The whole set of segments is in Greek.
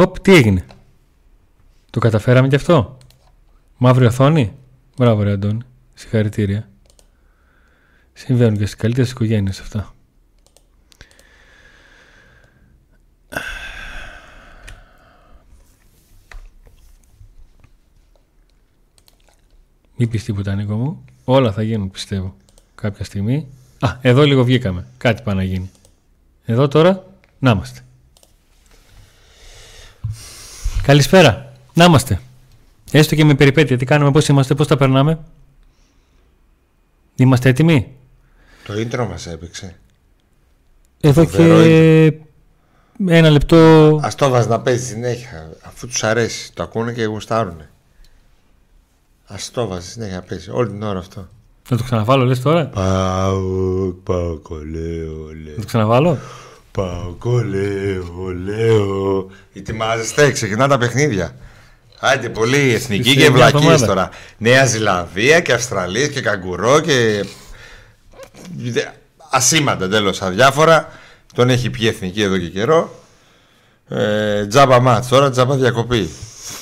Οπ, τι έγινε; Το καταφέραμε κι αυτό; Μαύρη οθόνη; Μπράβο, ρε Αντώνη. Συγχαρητήρια. Συμβαίνουν και στις καλύτερες οικογένειες αυτά. Μην πεις τίποτα Νίκο μου. Όλα θα γίνουν πιστεύω κάποια στιγμή. Α, εδώ λίγο βγήκαμε. Κάτι πάει να γίνει. Εδώ τώρα να είμαστε. Καλησπέρα. Να είμαστε. Έστω και με περιπέτεια. Τι κάνουμε, πώς είμαστε, πώς τα περνάμε. Είμαστε έτοιμοι; Το intro μας έπαιξε. Εδώ και ένα λεπτό. Ας το βάζεις να παίζεις συνέχεια, αφού τους αρέσει. Το ακούνε και γουστάρουνε. Ας το βάζεις συνέχεια να παίζεις, όλη την ώρα αυτό. Να το ξαναβάλω, λες τώρα; Πάω, πάω κολέο, Να το ξαναβάλω; Πάω κολέο, λέω. Ετοιμάζεστε, ξεκινά τα παιχνίδια. Άντε, πολύ εθνική Στη και μια ευλακή εβδομάδα. τώρα. Νέα Ζηλανδία και Αυστραλία και καγκουρό και. Ασήμαντα τέλος αδιάφορα. Τον έχει πιει εθνική εδώ και καιρό. Ε, τζάμπα μάτς τώρα, τζάμπα διακοπή.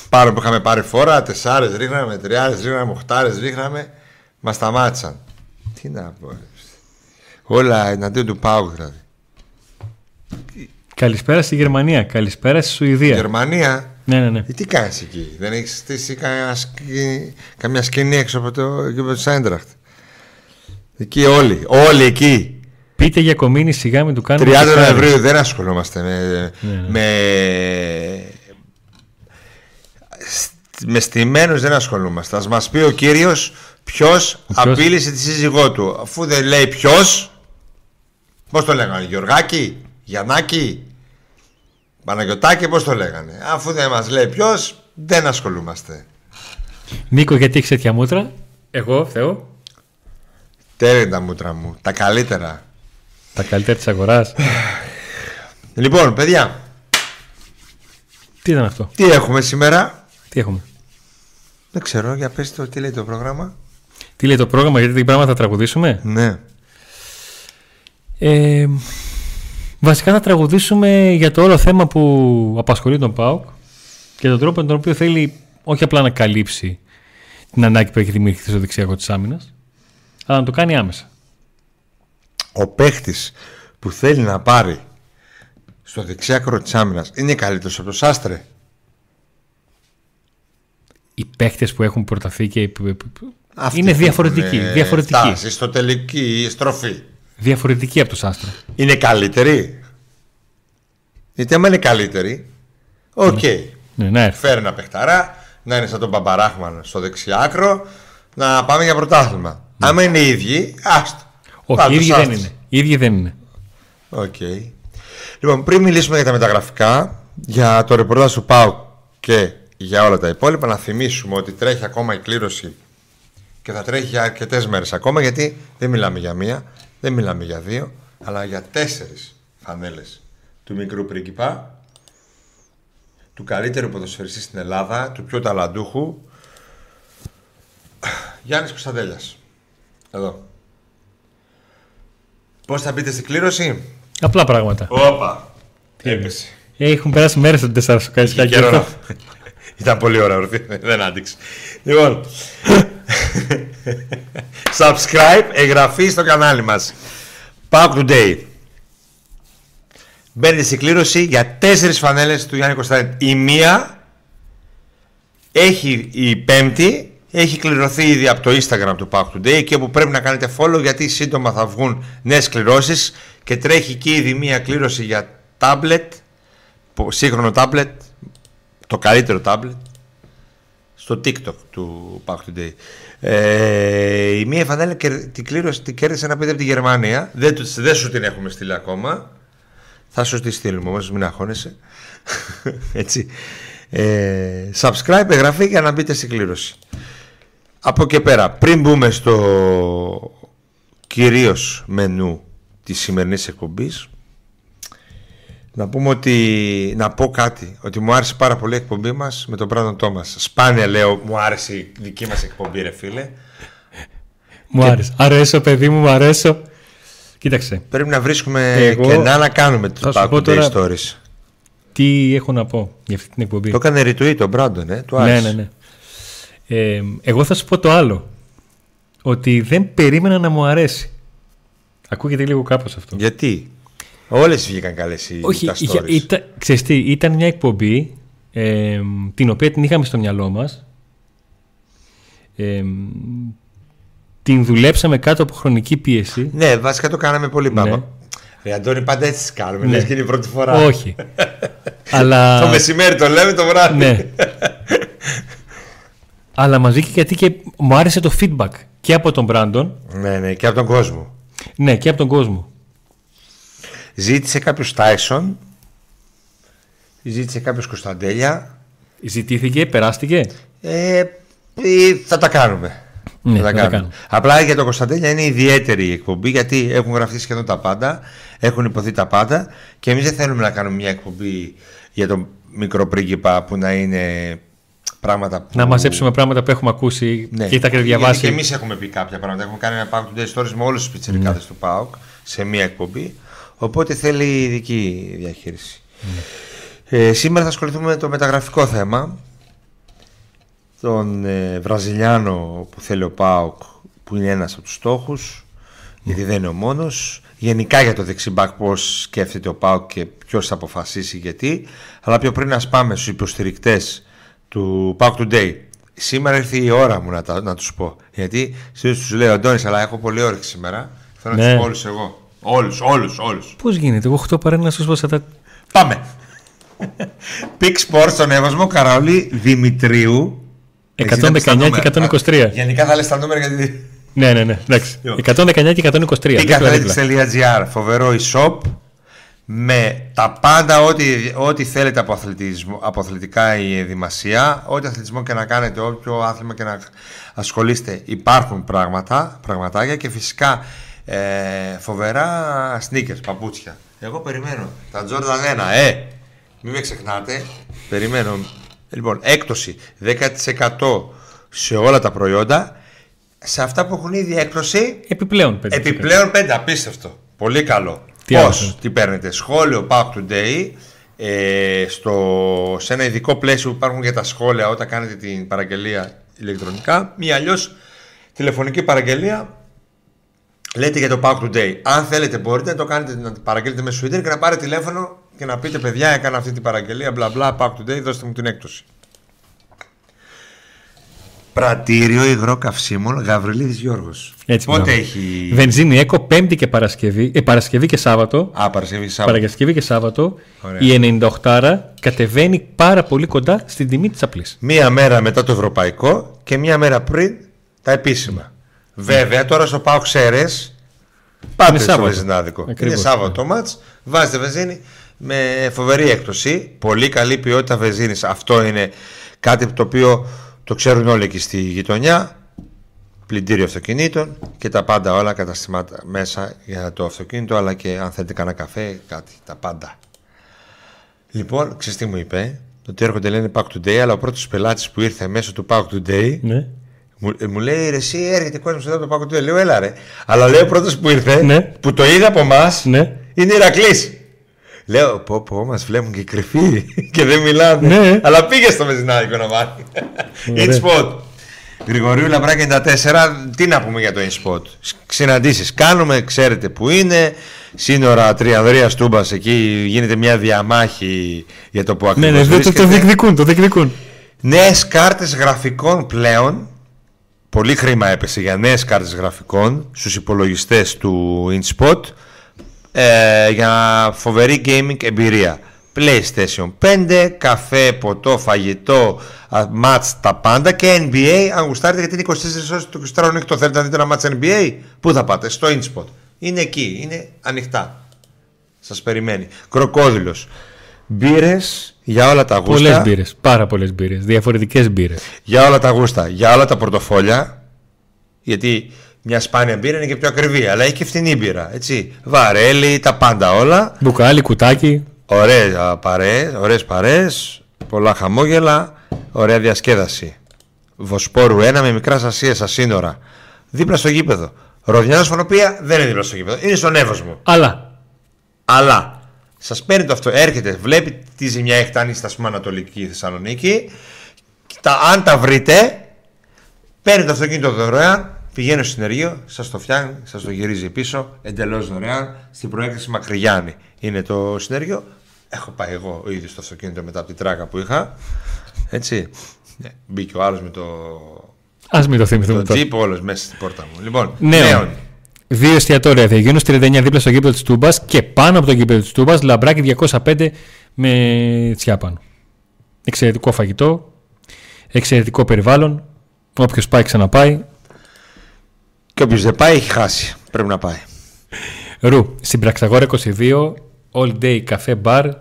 Πάρα που είχαμε πάρει φορά, τεσσάρες ρίχναμε, τριάρες ρίχναμε, οχτάρες ρίχναμε. Μας σταμάτησαν. Τι να πω. ρε. Όλα εναντίον του Πάου δηλαδή. Καλησπέρα στη Γερμανία. Καλησπέρα στη Σουηδία. Γερμανία, Ναι, ναι, ναι. Ε, τι κάνεις εκεί, δεν έχεις στήσει καμιά, σκη- καμιά σκηνή έξω από το, εκεί από το Σέντραχτ. Εκεί όλοι, όλοι εκεί. Πείτε για κομίνη σιγά μην του κάνουμε. 30 χάρη. Νοεμβρίου δεν ασχολούμαστε με, Ναι, ναι. με, σ- με στημένους δεν ασχολούμαστε. Ας μας πει ο κύριος ποιος ποιος; απείλησε τη σύζυγό του. Αφού δεν λέει ποιος, πώς το λέγανε, Γιωργάκη, Γιαννάκη, Παναγιωτάκη, πώς το λέγανε; Αφού δεν μας λέει ποιος, δεν ασχολούμαστε. Νίκο, γιατί έχεις τέτοια μούτρα; Εγώ, Θεό. Τέλεια είναι τα μούτρα μου, τα καλύτερα. Τα καλύτερα της αγοράς. Λοιπόν, παιδιά, Τι ήταν αυτό; τι έχουμε σήμερα; Τι έχουμε; Δεν ξέρω, για πες το, τι λέει το πρόγραμμα. Τι λέει το πρόγραμμα, γιατί την πράγμα θα τραγουδήσουμε; Ναι. Ε, βασικά θα τραγουδήσουμε για το όλο θέμα που απασχολεί τον ΠΑΟΚ και τον τρόπο με τον οποίο θέλει όχι απλά να καλύψει την ανάγκη που έχει δημιουργηθεί στο δεξιακό της άμυνας, αλλά να το κάνει άμεσα. Ο παίχτης που θέλει να πάρει στο δεξιάκρο της άμυνας είναι καλύτερος από το Σάστρε; Οι παίχτες που έχουν προταθεί και που- που- που- Αυτοί είναι που διαφορετικοί. έχουν Διαφορετικοί. φτάσει στο τελική στροφή. Διαφορετικοί από το Σάστρα. Είναι καλύτεροι. Γιατί άμα είναι καλύτεροι, οκ. Ναι, να έρθει. Φέρε ένα παιχταρά, να είναι σαν τον Μπάμπα Ραχμάν στο δεξί άκρο, να πάμε για πρωτάθλημα. Άμα είναι οι ίδιοι, άστο. Όχι, Πάρ' οι το ίδιοι δεν Σάστρε. είναι. Οι ίδιοι δεν είναι. Οκ. Λοιπόν, πριν μιλήσουμε για τα μεταγραφικά, για το ρεπορτάζ του ΠΑΟΚ και για όλα τα υπόλοιπα, να θυμίσουμε ότι τρέχει ακόμα η κλήρωση και θα τρέχει για αρκετές μέρες ακόμα, γιατί δεν μιλάμε για μία, δεν μιλάμε για δύο, αλλά για τέσσερις φανέλες του μικρού πρίγκιπα, του καλύτερου ποδοσφαιριστή στην Ελλάδα, του πιο ταλαντούχου, Γιάννης Κωνσταντέλιας. Εδώ. Πώς θα μπείτε στην κλήρωση; Απλά πράγματα. Όπα. Έπεσε. Ε, Έχουν περάσει μέρες από την 4 στο Είχε Καρισκάκι. καιρό να- Ήταν πολύ ωραία ορθή. Δεν άντυξε. Λοιπόν. Subscribe, εγγραφή στο κανάλι μας. Pack Today. Μπαίνετε στην κλήρωση για τέσσερις φανέλες του Γιάννη Κωνσταντίνου. Η μία έχει η πέμπτη έχει κληρωθεί ήδη από το Instagram του Pack Today και όπου πρέπει να κάνετε follow γιατί σύντομα θα βγουν νέες κληρώσεις και τρέχει και ήδη μία κλήρωση για tablet πο- σύγχρονο tablet το καλύτερο tablet στο TikTok του Pack Today. Ε, η μία φανέλα κερ- την κλήρωση την κέρδισε ένα παιδί από τη Γερμανία. Δεν, του- δεν σου την έχουμε στείλει ακόμα. Θα σου τη στείλουμε όμως, μην αγχώνεσαι. Έτσι. Ε, subscribe, εγγραφή για να μπείτε στην κλήρωση. Από και πέρα, πριν μπούμε στο κυρίως μενού της σημερινής εκπομπής, να πούμε ότι, να πω κάτι, ότι μου άρεσε πάρα πολύ η εκπομπή μας με τον Μπράντον Τόμας. Σπάνια λέω, μου άρεσε η δική μας εκπομπή ρε φίλε. Μου άρεσε. Αρέσω, παιδί μου, μου αρέσω. Κοίταξε. Πρέπει να βρίσκουμε Εγώ κενά να κάνουμε θα τους σου Pack πω Day τώρα- Stories. τι έχω να πω για αυτή την εκπομπή. Το έκανε retweet ο Μπράντον, ε, του ναι, άρεσε. ναι, ναι. Ε, εγώ θα σου πω το άλλο. Ότι δεν περίμενα να μου αρέσει. Ακούγεται λίγο κάπως αυτό. Γιατί; Όλες βγήκαν καλές οι Όχι, τα για- stories. ήταν, ξέρεις τι, ήταν μια εκπομπή ε, την οποία την είχαμε στο μυαλό μας. Ε, την δουλέψαμε κάτω από χρονική πίεση. Ναι, βασικά το κάναμε πολύ Ναι. μπάμπα. Ρε Αντώνη, πάντα έτσι τις κάνουμε. Ναι. Λες και είναι η πρώτη φορά. Όχι. αλλά, Το μεσημέρι το λέμε το βράδυ. ναι. αλλά μας βγήκε γιατί και μου άρεσε το feedback και από τον Μπράντον ναι, ναι, και από τον κόσμο. ναι, και από τον κόσμο. Ζήτησε κάποιος Τάισον. Ζήτησε κάποιος Κωνσταντέλια. Ζητήθηκε, περάστηκε; Ε, ε, θα τα κάνουμε. Ναι, θα θα τα τα κάνουμε. κάνουμε. Απλά για τον Κωνσταντέλια είναι ιδιαίτερη η εκπομπή γιατί έχουν γραφτεί σχεδόν τα πάντα, έχουν υποθεί τα πάντα και εμείς δεν θέλουμε να κάνουμε μια εκπομπή για τον μικρό πρίγκιπα που να είναι πράγματα που. Να μαζέψουμε πράγματα που έχουμε ακούσει Ναι. και τα έχετε διαβάσει. Γιατί και εμείς έχουμε πει κάποια πράγματα. Έχουμε κάνει ένα Pack Today Stories με όλου του πιτσερικάδες Ναι. του ΠΑΟΚ σε μία εκπομπή. Οπότε θέλει ειδική διαχείριση. Ναι. Ε, σήμερα θα ασχοληθούμε με το μεταγραφικό θέμα. Τον ε, Βραζιλιάνο που θέλει ο ΠΑΟΚ που είναι ένας από τους στόχους γιατί δεν είναι ο μόνος γενικά για το δεξιμπάκ πώς σκέφτεται ο ΠΑΟΚ και ποιος θα αποφασίσει γιατί αλλά πιο πριν να πάμε στους υποστηρικτές του ΠΑΟΚ Today σήμερα ήρθε η ώρα μου να, τα, να τους πω γιατί συνήθως τους λέω Αντώνης αλλά έχω πολύ όρεξη σήμερα θέλω να Ναι. τους πω όλους εγώ όλους, όλους, όλους Πώς γίνεται, εγώ 8 παρά να σου πω τα... Πάμε. Pick Sports στον Εύασμο Καραόλη Δημητρίου. 119 Έχεις να πεις τα και νούμερα. 123. Α, Γενικά θα λες τα νούμερα γιατί. Ναι, ναι, ναι. Εντάξει. Λοιπόν. 119 και 123. δίπλα, δίπλα. Peakathletes.gr Φοβερό e-shop με τα πάντα ό,τι, ό,τι θέλετε από, αθλητισμό, από αθλητικά η δημασία ό,τι αθλητισμό και να κάνετε όποιο άθλημα και να ασχολείστε υπάρχουν πράγματα, πραγματάκια και φυσικά ε, φοβερά sneakers, παπούτσια εγώ περιμένω τα Jordan 1 ε, μην με ξεχνάτε περιμένω λοιπόν έκπτωση 10% σε όλα τα προϊόντα σε αυτά που έχουν ήδη έκπτωση Επιπλέον, παιδιά. Επιπλέον 5, απίστευτο. Πολύ καλό. Τι Πώς, άλλο θέλεις; τι παίρνετε; Σχόλιο Pack Today. Ε, στο, σε ένα ειδικό πλαίσιο που υπάρχουν για τα σχόλια όταν κάνετε την παραγγελία ηλεκτρονικά ή αλλιώς τηλεφωνική παραγγελία λέτε για το Pack Today. Αν θέλετε μπορείτε να το κάνετε να την παραγγείλετε με Twitter και να πάρετε τηλέφωνο και να πείτε παιδιά έκανα αυτή την παραγγελία μπλα μπλα Pack Today δώστε μου την έκπτωση. Πρατήριο υγρό καυσίμων Γαβριλίδης Γιώργος. Έτσι, Πότε μπράβο. έχει... Βενζίνη Έκο, Πέμπτη και Παρασκευή. Ε, Παρασκευή και Σάββατο. Α, Παρασκευή Σάββατο. Παρασκευή και Σάββατο. Ωραία. Η 98 κατεβαίνει πάρα πολύ κοντά στην τιμή της απλής. Μία μέρα μετά το ευρωπαϊκό και μία μέρα πριν τα επίσημα. Βέβαια, τώρα στο Πάο Ξέρες πάτε Είναι στο Σάββατο. βενζινάδικο. Ακριβώς, Είναι Σάββατο το μάτς, βάζετε βενζίνη με φοβερή έκπτωση. Πολύ καλή ποιότητα βενζίνης. Αυτό είναι κάτι το οποίο το ξέρουν όλοι εκεί στη γειτονιά. Πλυντήριο αυτοκινήτων και τα πάντα όλα καταστημάτα μέσα για το αυτοκίνητο αλλά και αν θέλετε κανένα καφέ, κάτι, τα πάντα. Λοιπόν, ξέρεις τι μου είπε, ότι έρχονται λένε Pack Today, αλλά ο πρώτος πελάτης που ήρθε μέσω του Pack Today Ναι. Μου, ε, μου λέει ρε, εσύ έρχεται κόσμος εδώ από το Pack Today. Λέω, έλα ρε. Αλλά λέει ο πρώτος που ήρθε, Ναι. που το είδε από εμάς, Ναι. είναι Ηρακλής. Λέω, πω πω, μας βλέπουν και κρυφοί και δεν μιλάνε. Ναι. Αλλά πήγε στο μεζινάδικο να μάθει. Ωραία. InSpot. Γρηγορίου Λαμπράκη 94, τι να πούμε για το InSpot. Συναντήσεις κάνουμε, ξέρετε που είναι. Σύνορα Τριανδρία Τούμπα, εκεί γίνεται μια διαμάχη για το που Ναι, ακριβώς ναι, δεν το, το βρίσκεται. διεκδικούν. Το διεκδικούν. Νέες κάρτες γραφικών πλέον Πολύ χρήμα έπεσε για νέες κάρτες γραφικών Στους υπολογιστές του InSpot ε, Για φοβερή gaming εμπειρία PlayStation 5, καφέ, ποτό, φαγητό, μάτς τα πάντα και NBA αν γουστάρετε γιατί είναι 24 ώρες το 24 ώρο ανοιχτό. Θέλετε να δείτε ένα μάτς NBA, πού θα πάτε, στο InSpot. Είναι εκεί, είναι ανοιχτά. Σας περιμένει. Κροκόδιλος. Μπύρες για όλα τα γούστα. Πολλές μπύρες. Πάρα πολλές μπύρες. Διαφορετικές μπύρες. Για όλα τα γούστα, για όλα τα πορτοφόλια. Γιατί μια σπάνια μπύρα είναι και πιο ακριβή, αλλά έχει και φθηνή μπύρα. Έτσι. Βαρέλι, τα πάντα όλα. Μπουκάλι, κουτάκι. Ωραίες α, παρέες, ωραίες παρέες, πολλά χαμόγελα, ωραία διασκέδαση. Βοσπόρου 1 με μικράς ασίας στα σύνορα. Δίπλα στο γήπεδο. Ροδιάνα Φωνοπία δεν είναι δίπλα στο γήπεδο, είναι στον Εύωσμο. Αλλά. Αλλά Σας παίρνει το αυτό, έρχεται, βλέπει τι ζημιά έχει κάνει στα πούμε Ανατολική Θεσσαλονίκη. Τα, αν τα βρείτε, παίρνει το αυτοκίνητο δωρεάν, πηγαίνει στο συνεργείο, σας το φτιάχνει, σας το γυρίζει πίσω, εντελώς δωρεάν, στην προέκταση Μακρυγιάννη. Είναι το συνεργείο. Έχω πάει εγώ ο ίδιος στο αυτοκίνητο μετά από την τράκα που είχα. Έτσι. Ναι. Μπήκε ο άλλος με το. Α μην το θυμηθούμε. Το τζιπ, όλος μέσα στην πόρτα μου. Λοιπόν, νέο. νέο. Δύο εστιατόρια Αιγίνου 39 δίπλα στο γήπεδο της Τούμπας και πάνω από το γήπεδο της Τούμπας λαμπράκι 205 με τσιάπαν. Εξαιρετικό φαγητό, εξαιρετικό περιβάλλον. Όποιος πάει, ξαναπάει. Και όποιος δεν πάει, έχει χάσει. Πρέπει να πάει. Ρου, στην Πραξαγόρα 22, all day καφέ bar,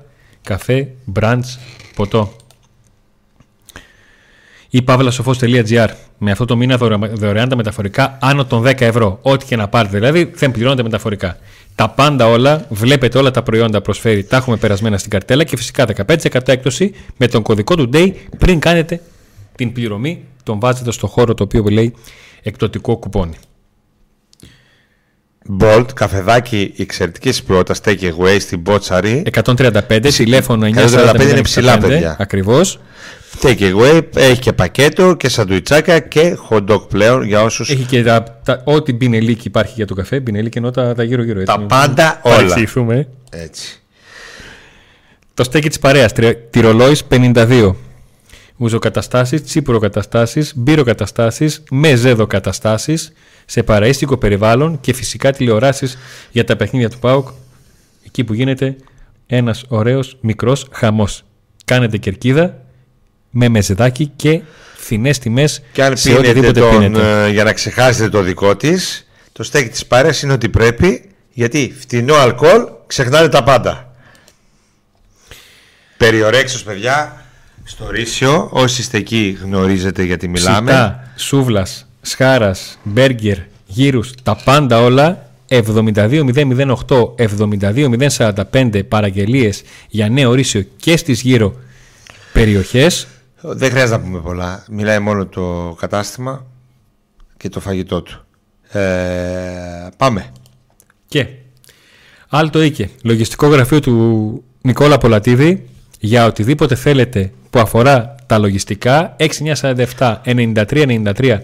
καφέ, brunch, ποτό ή παύλασοφό.gr. Με αυτό το μήνα δωρεάν τα μεταφορικά άνω των 10 ευρώ. Ό,τι και να πάρετε δηλαδή δεν πληρώνετε μεταφορικά. Τα πάντα όλα, βλέπετε όλα τα προϊόντα προσφέρει, τα έχουμε περασμένα στην καρτέλα και φυσικά 15% έκπτωση με τον κωδικό του DAY πριν κάνετε την πληρωμή. Τον βάζετε στο χώρο το οποίο λέει εκπτωτικό κουπόνι. Bolt, καφεδάκι εξαιρετικής ποιότητας, take away στην Μπότσαρη. 135, τηλέφωνο 945 είναι ψηλά, παιδιά. Ακριβώς. Take away, έχει και πακέτο και σαντουιτσάκια και hot dog πλέον για όσου. Έχει και τα, τα, ό,τι μπινελίκι υπάρχει για το καφέ, μπινελίκι ενώ τα, τα γύρω-γύρω. Τα πάντα όλα. Έτσι. Το στέκι της παρέας, τυρολόι 52. Ουζοκαταστάσει, τσίπουροκαταστάσεις, μπύροκαταστάσεις, μεζέδοκαταστάσεις σε παραίστικο περιβάλλον και φυσικά τηλεοράσεις για τα παιχνίδια του ΠΑΟΚ εκεί που γίνεται ένας ωραίος μικρός χαμός. Κάνετε κερκίδα με μεζεδάκι και φθηνές τιμές και αν σε οτιδήποτε τον, πίνετε. Ε, για να ξεχάσετε το δικό της το στέκι της παρέας είναι ότι πρέπει γιατί φτηνό αλκοόλ ξεχνάτε τα πάντα. Περιορέξιος παιδιά στο Ρήσιο όσοι είστε εκεί γνωρίζετε γιατί μιλάμε. Ψητά, σούβλας, σχάρας, μπέργκερ, γύρους, τα πάντα όλα 72-008, 72-045 παραγγελίες για νέο ορίσιο και στις γύρω περιοχές. Δεν χρειάζεται να πούμε πολλά. Μιλάει μόνο το κατάστημα και το φαγητό του. Ε, πάμε. Και άλλο το οίκε. Λογιστικό γραφείο του Νικόλα Πολατίδη για οτιδήποτε θέλετε που αφορά τα λογιστικά 6947 93 93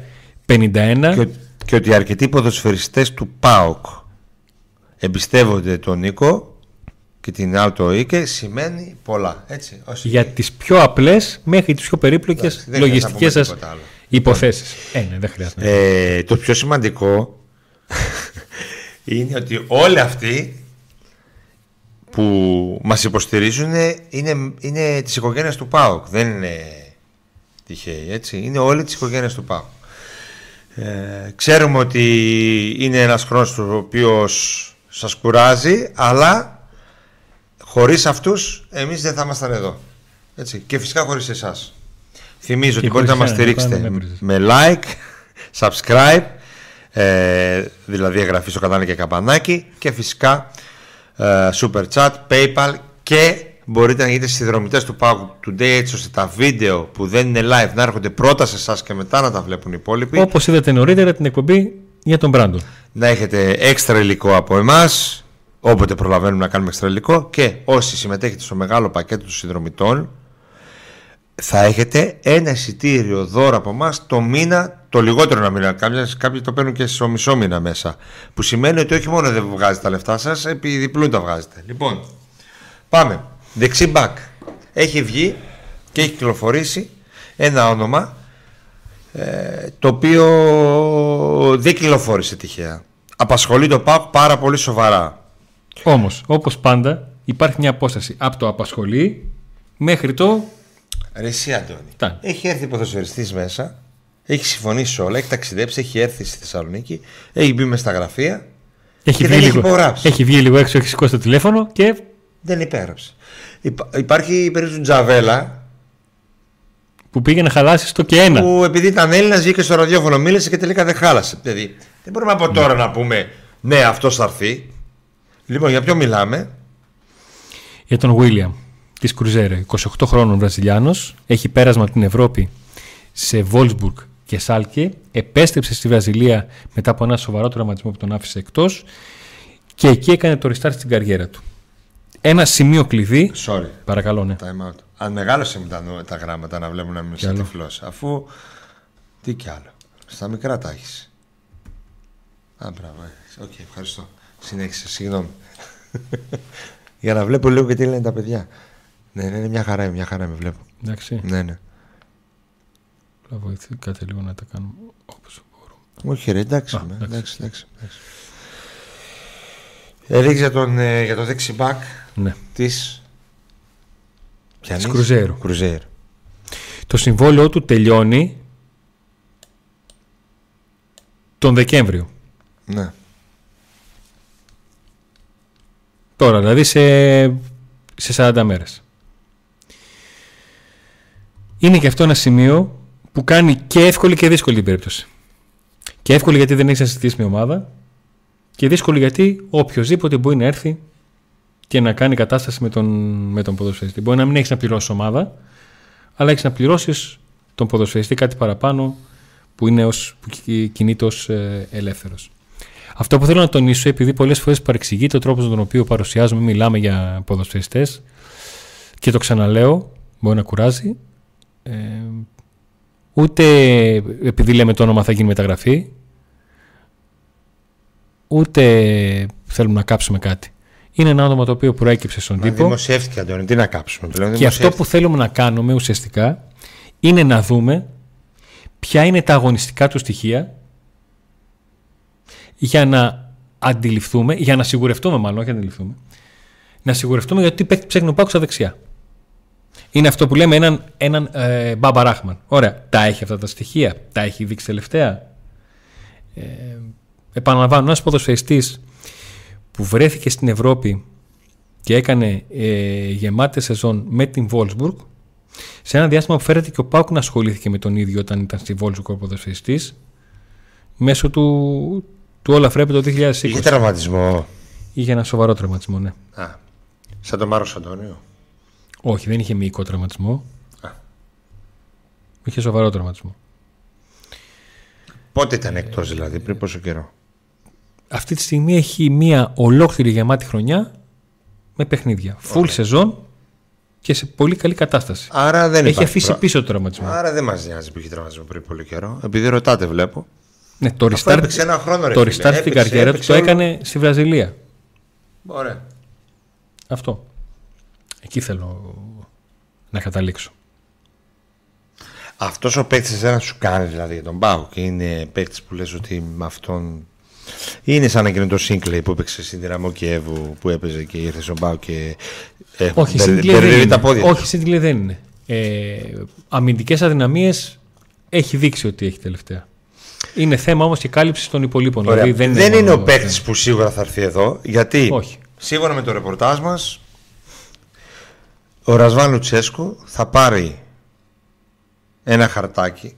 51. Και, και ότι αρκετοί ποδοσφαιριστές του ΠΑΟΚ εμπιστεύονται τον Νίκο και την Άλτο Ίκε σημαίνει πολλά. Έτσι, όσοι... Για τις πιο απλές μέχρι τις πιο περίπλοκες λογιστικές σας υποθέσεις. Ε, ναι, δεν χρειάζεται. Ε, το πιο σημαντικό είναι ότι όλοι αυτοί που μας υποστηρίζουν είναι, είναι της οικογένειας του ΠΑΟΚ. Δεν είναι τυχαίοι, έτσι. Είναι όλοι της οικογένειας του ΠΑΟΚ. Ε, ξέρουμε ότι είναι ένας χρόνος ο οποίος σας κουράζει, αλλά χωρίς αυτούς εμείς δεν θα ήμασταν εδώ. Έτσι. Και φυσικά χωρίς εσάς. Θυμίζω ότι μπορείτε να μας στηρίξετε με like, subscribe, ε, δηλαδή εγγραφή στο κανάλι και καμπανάκι και φυσικά ε, super chat, paypal και μπορείτε να γίνετε συνδρομητές του Power Today έτσι ώστε τα βίντεο που δεν είναι live να έρχονται πρώτα σε εσάς και μετά να τα βλέπουν οι υπόλοιποι. Όπως είδατε νωρίτερα την εκπομπή για τον Μπράντον. Να έχετε έξτρα υλικό από εμάς, όποτε προλαβαίνουμε να κάνουμε έξτρα υλικό και όσοι συμμετέχετε στο μεγάλο πακέτο των συνδρομητών, θα έχετε ένα εισιτήριο δώρο από εμάς το μήνα, το λιγότερο να μήνα. Κάποιοι το παίρνουν και στο μισό μήνα μέσα. Που σημαίνει ότι όχι μόνο δεν βγάζετε τα λεφτά σας, επί διπλούν τα βγάζετε. Λοιπόν, πάμε. Δεξί μπακ. Έχει βγει και έχει κυκλοφορήσει ένα όνομα ε, το οποίο δεν κυκλοφόρησε τυχαία. Απασχολεί το ΠΑΟΚ πάρα πολύ σοβαρά. Όμως, όπως πάντα, υπάρχει μια απόσταση από το απασχολεί μέχρι το... Ρε εσύ Αντώνη, έχει έρθει ποδοσφαιριστής μέσα, έχει συμφωνήσει όλα, έχει ταξιδέψει, έχει έρθει στη Θεσσαλονίκη, έχει μπει μες στα γραφεία έχει και βγει δεν λίγο, έχει Έχει βγει λίγο έξω, έχει σηκώσει το τηλέφωνο και... Δεν υπέγραψε. Υπάρχει η περίπτωση του Τζαβέλα. Που πήγε να χαλάσει το και ένα. Που επειδή ήταν Έλληνας βγήκε στο ραδιόφωνο, μίλησε και τελικά δεν χάλασε. Δηλαδή, δεν μπορούμε από τώρα να πούμε ναι, αυτός θα έρθει. Λοιπόν, για ποιο μιλάμε; Για τον Βίλιαμ της Κρουζέρε. 28 χρόνων Βραζιλιάνος. Έχει πέρασμα από την Ευρώπη σε Βόλσμπουργκ και Σάλκε. Επέστρεψε στη Βραζιλία μετά από ένα σοβαρό τραυματισμό που τον άφησε εκτός. Και εκεί έκανε το restart στην καριέρα του ένα σημείο κλειδί. Sorry. Παρακαλώ, ναι. Time out. Αν μεγάλωσε μου τα, νο- τα γράμματα να βλέπουν να μην είσαι άλλο. τυφλός. Αφού. Τι κι άλλο. Στα μικρά τα έχεις. Α, μπράβο. ε. Οκ, ευχαριστώ. Συνέχισε, συγγνώμη. Για να βλέπω λίγο και τι λένε τα παιδιά. Ναι, ναι, ναι, μια χαρά, μια χαρά με βλέπω. Εντάξει. Ναι, ναι. Θα βοηθήσετε λίγο να τα κάνουμε όπως μπορούμε. Όχι, ρε, εντάξει. Α, με, εντάξει. εντάξει, εντάξει, εντάξει. Έδειξε για, τον, ε, για το δεξιμπάκ Ναι. της... Ποιανής; Της Κρουζέιρο. Κρουζέιρο. Το συμβόλαιό του τελειώνει τον Δεκέμβριο. Ναι. Τώρα, δηλαδή σε, σε 40 μέρες. Είναι και αυτό ένα σημείο που κάνει και εύκολη και δύσκολη την περίπτωση. Και εύκολη γιατί δεν έχει να συζητήσει μια ομάδα και δύσκολη γιατί οποιοδήποτε μπορεί να έρθει και να κάνει κατάσταση με τον, με τον ποδοσφαιριστή. Μπορεί να μην έχεις να πληρώσεις ομάδα, αλλά έχεις να πληρώσεις τον ποδοσφαιριστή κάτι παραπάνω που, είναι ως, που κι- κινείται ως ε, ελεύθερος. Αυτό που θέλω να τονίσω, επειδή πολλές φορές παρεξηγείται ο τρόπος με τον οποίο παρουσιάζουμε, μιλάμε για ποδοσφαιριστές και το ξαναλέω, μπορεί να κουράζει, ε, ούτε επειδή λέμε το όνομα θα γίνει μεταγραφή, ούτε θέλουμε να κάψουμε κάτι. Είναι ένα άτομο το οποίο προέκυψε στον Μα τύπο. δημοσιεύτηκε, Αντώνη. Τι να κάψουμε πλέον. Και αυτό που θέλουμε να κάνουμε ουσιαστικά είναι να δούμε ποια είναι τα αγωνιστικά του στοιχεία για να αντιληφθούμε, για να σιγουρευτούμε μάλλον, όχι να αντιληφθούμε, να σιγουρευτούμε γιατί τι παίκτη ψάχνει ο Πάκου στα δεξιά. Είναι αυτό που λέμε έναν, έναν ε, Μπάμπα Ράχμαν. Ωραία, τα έχει αυτά τα στοιχεία, τα έχει δείξει τελευταία. Ε, επαναλαμβάνω, ένας ποδοσφαιριστής που βρέθηκε στην Ευρώπη και έκανε ε, γεμάτη σεζόν με την Wolfsburg σε ένα διάστημα που φέρεται και ο Πάουκ να ασχολήθηκε με τον ίδιο όταν ήταν στη Wolfsburg ο ποδοσφαιριστής μέσω του, του Όλα Φρέπε το 2020. Είχε τραυματισμό. Είχε ένα σοβαρό τραυματισμό, ναι. Α, σαν τον Μάρος Αντώνιο. Όχι, δεν είχε μυϊκό τραυματισμό. Α. Είχε σοβαρό τραυματισμό. Πότε ήταν εκτός δηλαδή, πριν πόσο καιρό; Αυτή τη στιγμή έχει μία ολόκληρη γεμάτη χρονιά με παιχνίδια. Full σεζόν και σε πολύ καλή κατάσταση. Άρα δεν έχει υπάρχει αφήσει προ- πίσω το τραυματισμό. Άρα δεν μας νοιάζει που είχε τραυματισμό πριν πολύ καιρό. Επειδή ρωτάτε, βλέπω. Ναι, το Αφού restart, έπαιξε ένα χρόνο, ρε το φίλε. restart στην Έπαιξε, καριέρα του έπαιξε το όλο. έκανε στη Βραζιλία. Ωραία. Αυτό. Εκεί θέλω να καταλήξω. Αυτός ο παίκτης εσένα σου κάνει δηλαδή για τον Πάο και είναι παίκτης που λες ότι με αυτόν. Είναι σαν να γίνει το Σίνκλεϊ που έπαιξε στην Δυναμό Κιέβου που έπαιζε και ήρθε στον Πάο και. Ε, Όχι, μπερ- Σίτλε δεν μπερδεύει τα είναι. πόδια. Όχι, Σίτλε δεν είναι. Ε, αμυντικές αδυναμίες έχει δείξει ότι έχει τελευταία. Είναι θέμα όμως και κάλυψης των υπολείπων. Ωραία. Δηλαδή δεν δεν, είναι, μόνο ο παίκτης που σίγουρα θα έρθει εδώ. Γιατί Όχι. σύμφωνα με το ρεπορτάζ μας, ο Ρασβάν Λουτσέσκου θα πάρει ένα χαρτάκι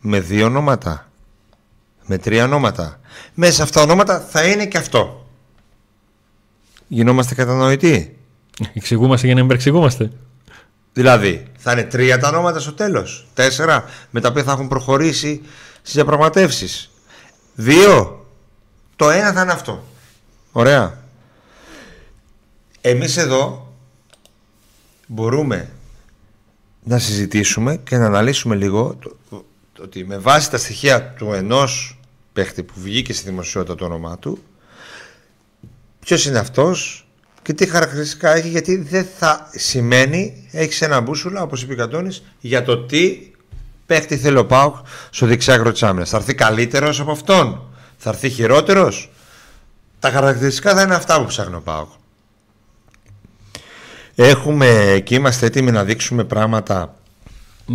με δύο ονόματα. Με τρία ονόματα. Μέσα σε αυτά τα ονόματα θα είναι και αυτό. Γινόμαστε κατανοητοί; Εξηγούμαστε για να μην εξηγούμαστε. Δηλαδή, θα είναι τρία τα ονόματα στο τέλος. Τέσσερα, με τα οποία θα έχουν προχωρήσει στι διαπραγματεύσεις. Δύο. Το ένα θα είναι αυτό. Ωραία. Εμείς εδώ μπορούμε να συζητήσουμε και να αναλύσουμε λίγο το, το- το ότι με βάση τα στοιχεία του ενός παίχτη που βγήκε στη δημοσιότητα το όνομά του ποιος είναι αυτός και τι χαρακτηριστικά έχει γιατί δεν θα σημαίνει έχεις ένα μπούσουλα όπως είπε ο Κατώνης για το τι παίχτη θέλει ο Πάουκ στο δεξιάκρο της άμυνας θα έρθει καλύτερος από αυτόν; Θα έρθει χειρότερος; Τα χαρακτηριστικά θα είναι αυτά που ψάχνει ο Πάουκ Έχουμε και είμαστε έτοιμοι να δείξουμε πράγματα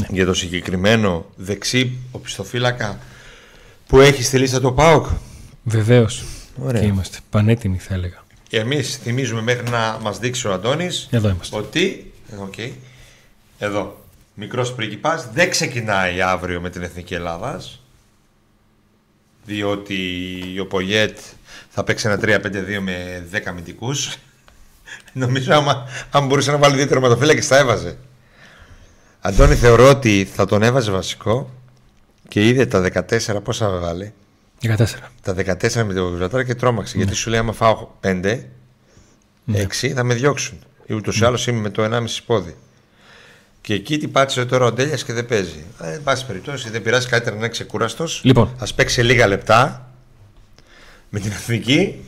για το συγκεκριμένο δεξί οπισθοφύλακα που έχει στη λίστα του ΠΑΟΚ. Βεβαίως. Ωραία. Και είμαστε πανέτοιμοι θα έλεγα. Και εμείς θυμίζουμε μέχρι να μας δείξει ο Αντώνης Εδώ είμαστε. ότι οκ, εδώ μικρός πρίγκιπας δεν ξεκινάει αύριο με την Εθνική Ελλάδας διότι ο Πογέτ θα παίξει ένα 3-5-2 με 10 αμυντικούς νομίζω άμα, αν μπορούσε να βάλει δύο τερματοφύλακες θα έβαζε Αντώνη θεωρώ ότι θα τον έβαζε βασικό και είδε τα 14 πόσα θα βάλει 14. τα 14 με το Γιβραλτάρ και τρόμαξε. Γιατί σου λέει: Άμα φάω 5, Έξι θα με διώξουν. Ούτως ή άλλως είμαι με το 1,5 πόδι. Και εκεί τι πάτησε τώρα ο Ντέλιας και δεν παίζει. Ε, εν πάση περιπτώσει, δεν πειράζει καλύτερα να είναι ξεκούραστος. Λοιπόν. Α παίξει λίγα λεπτά με την εθνική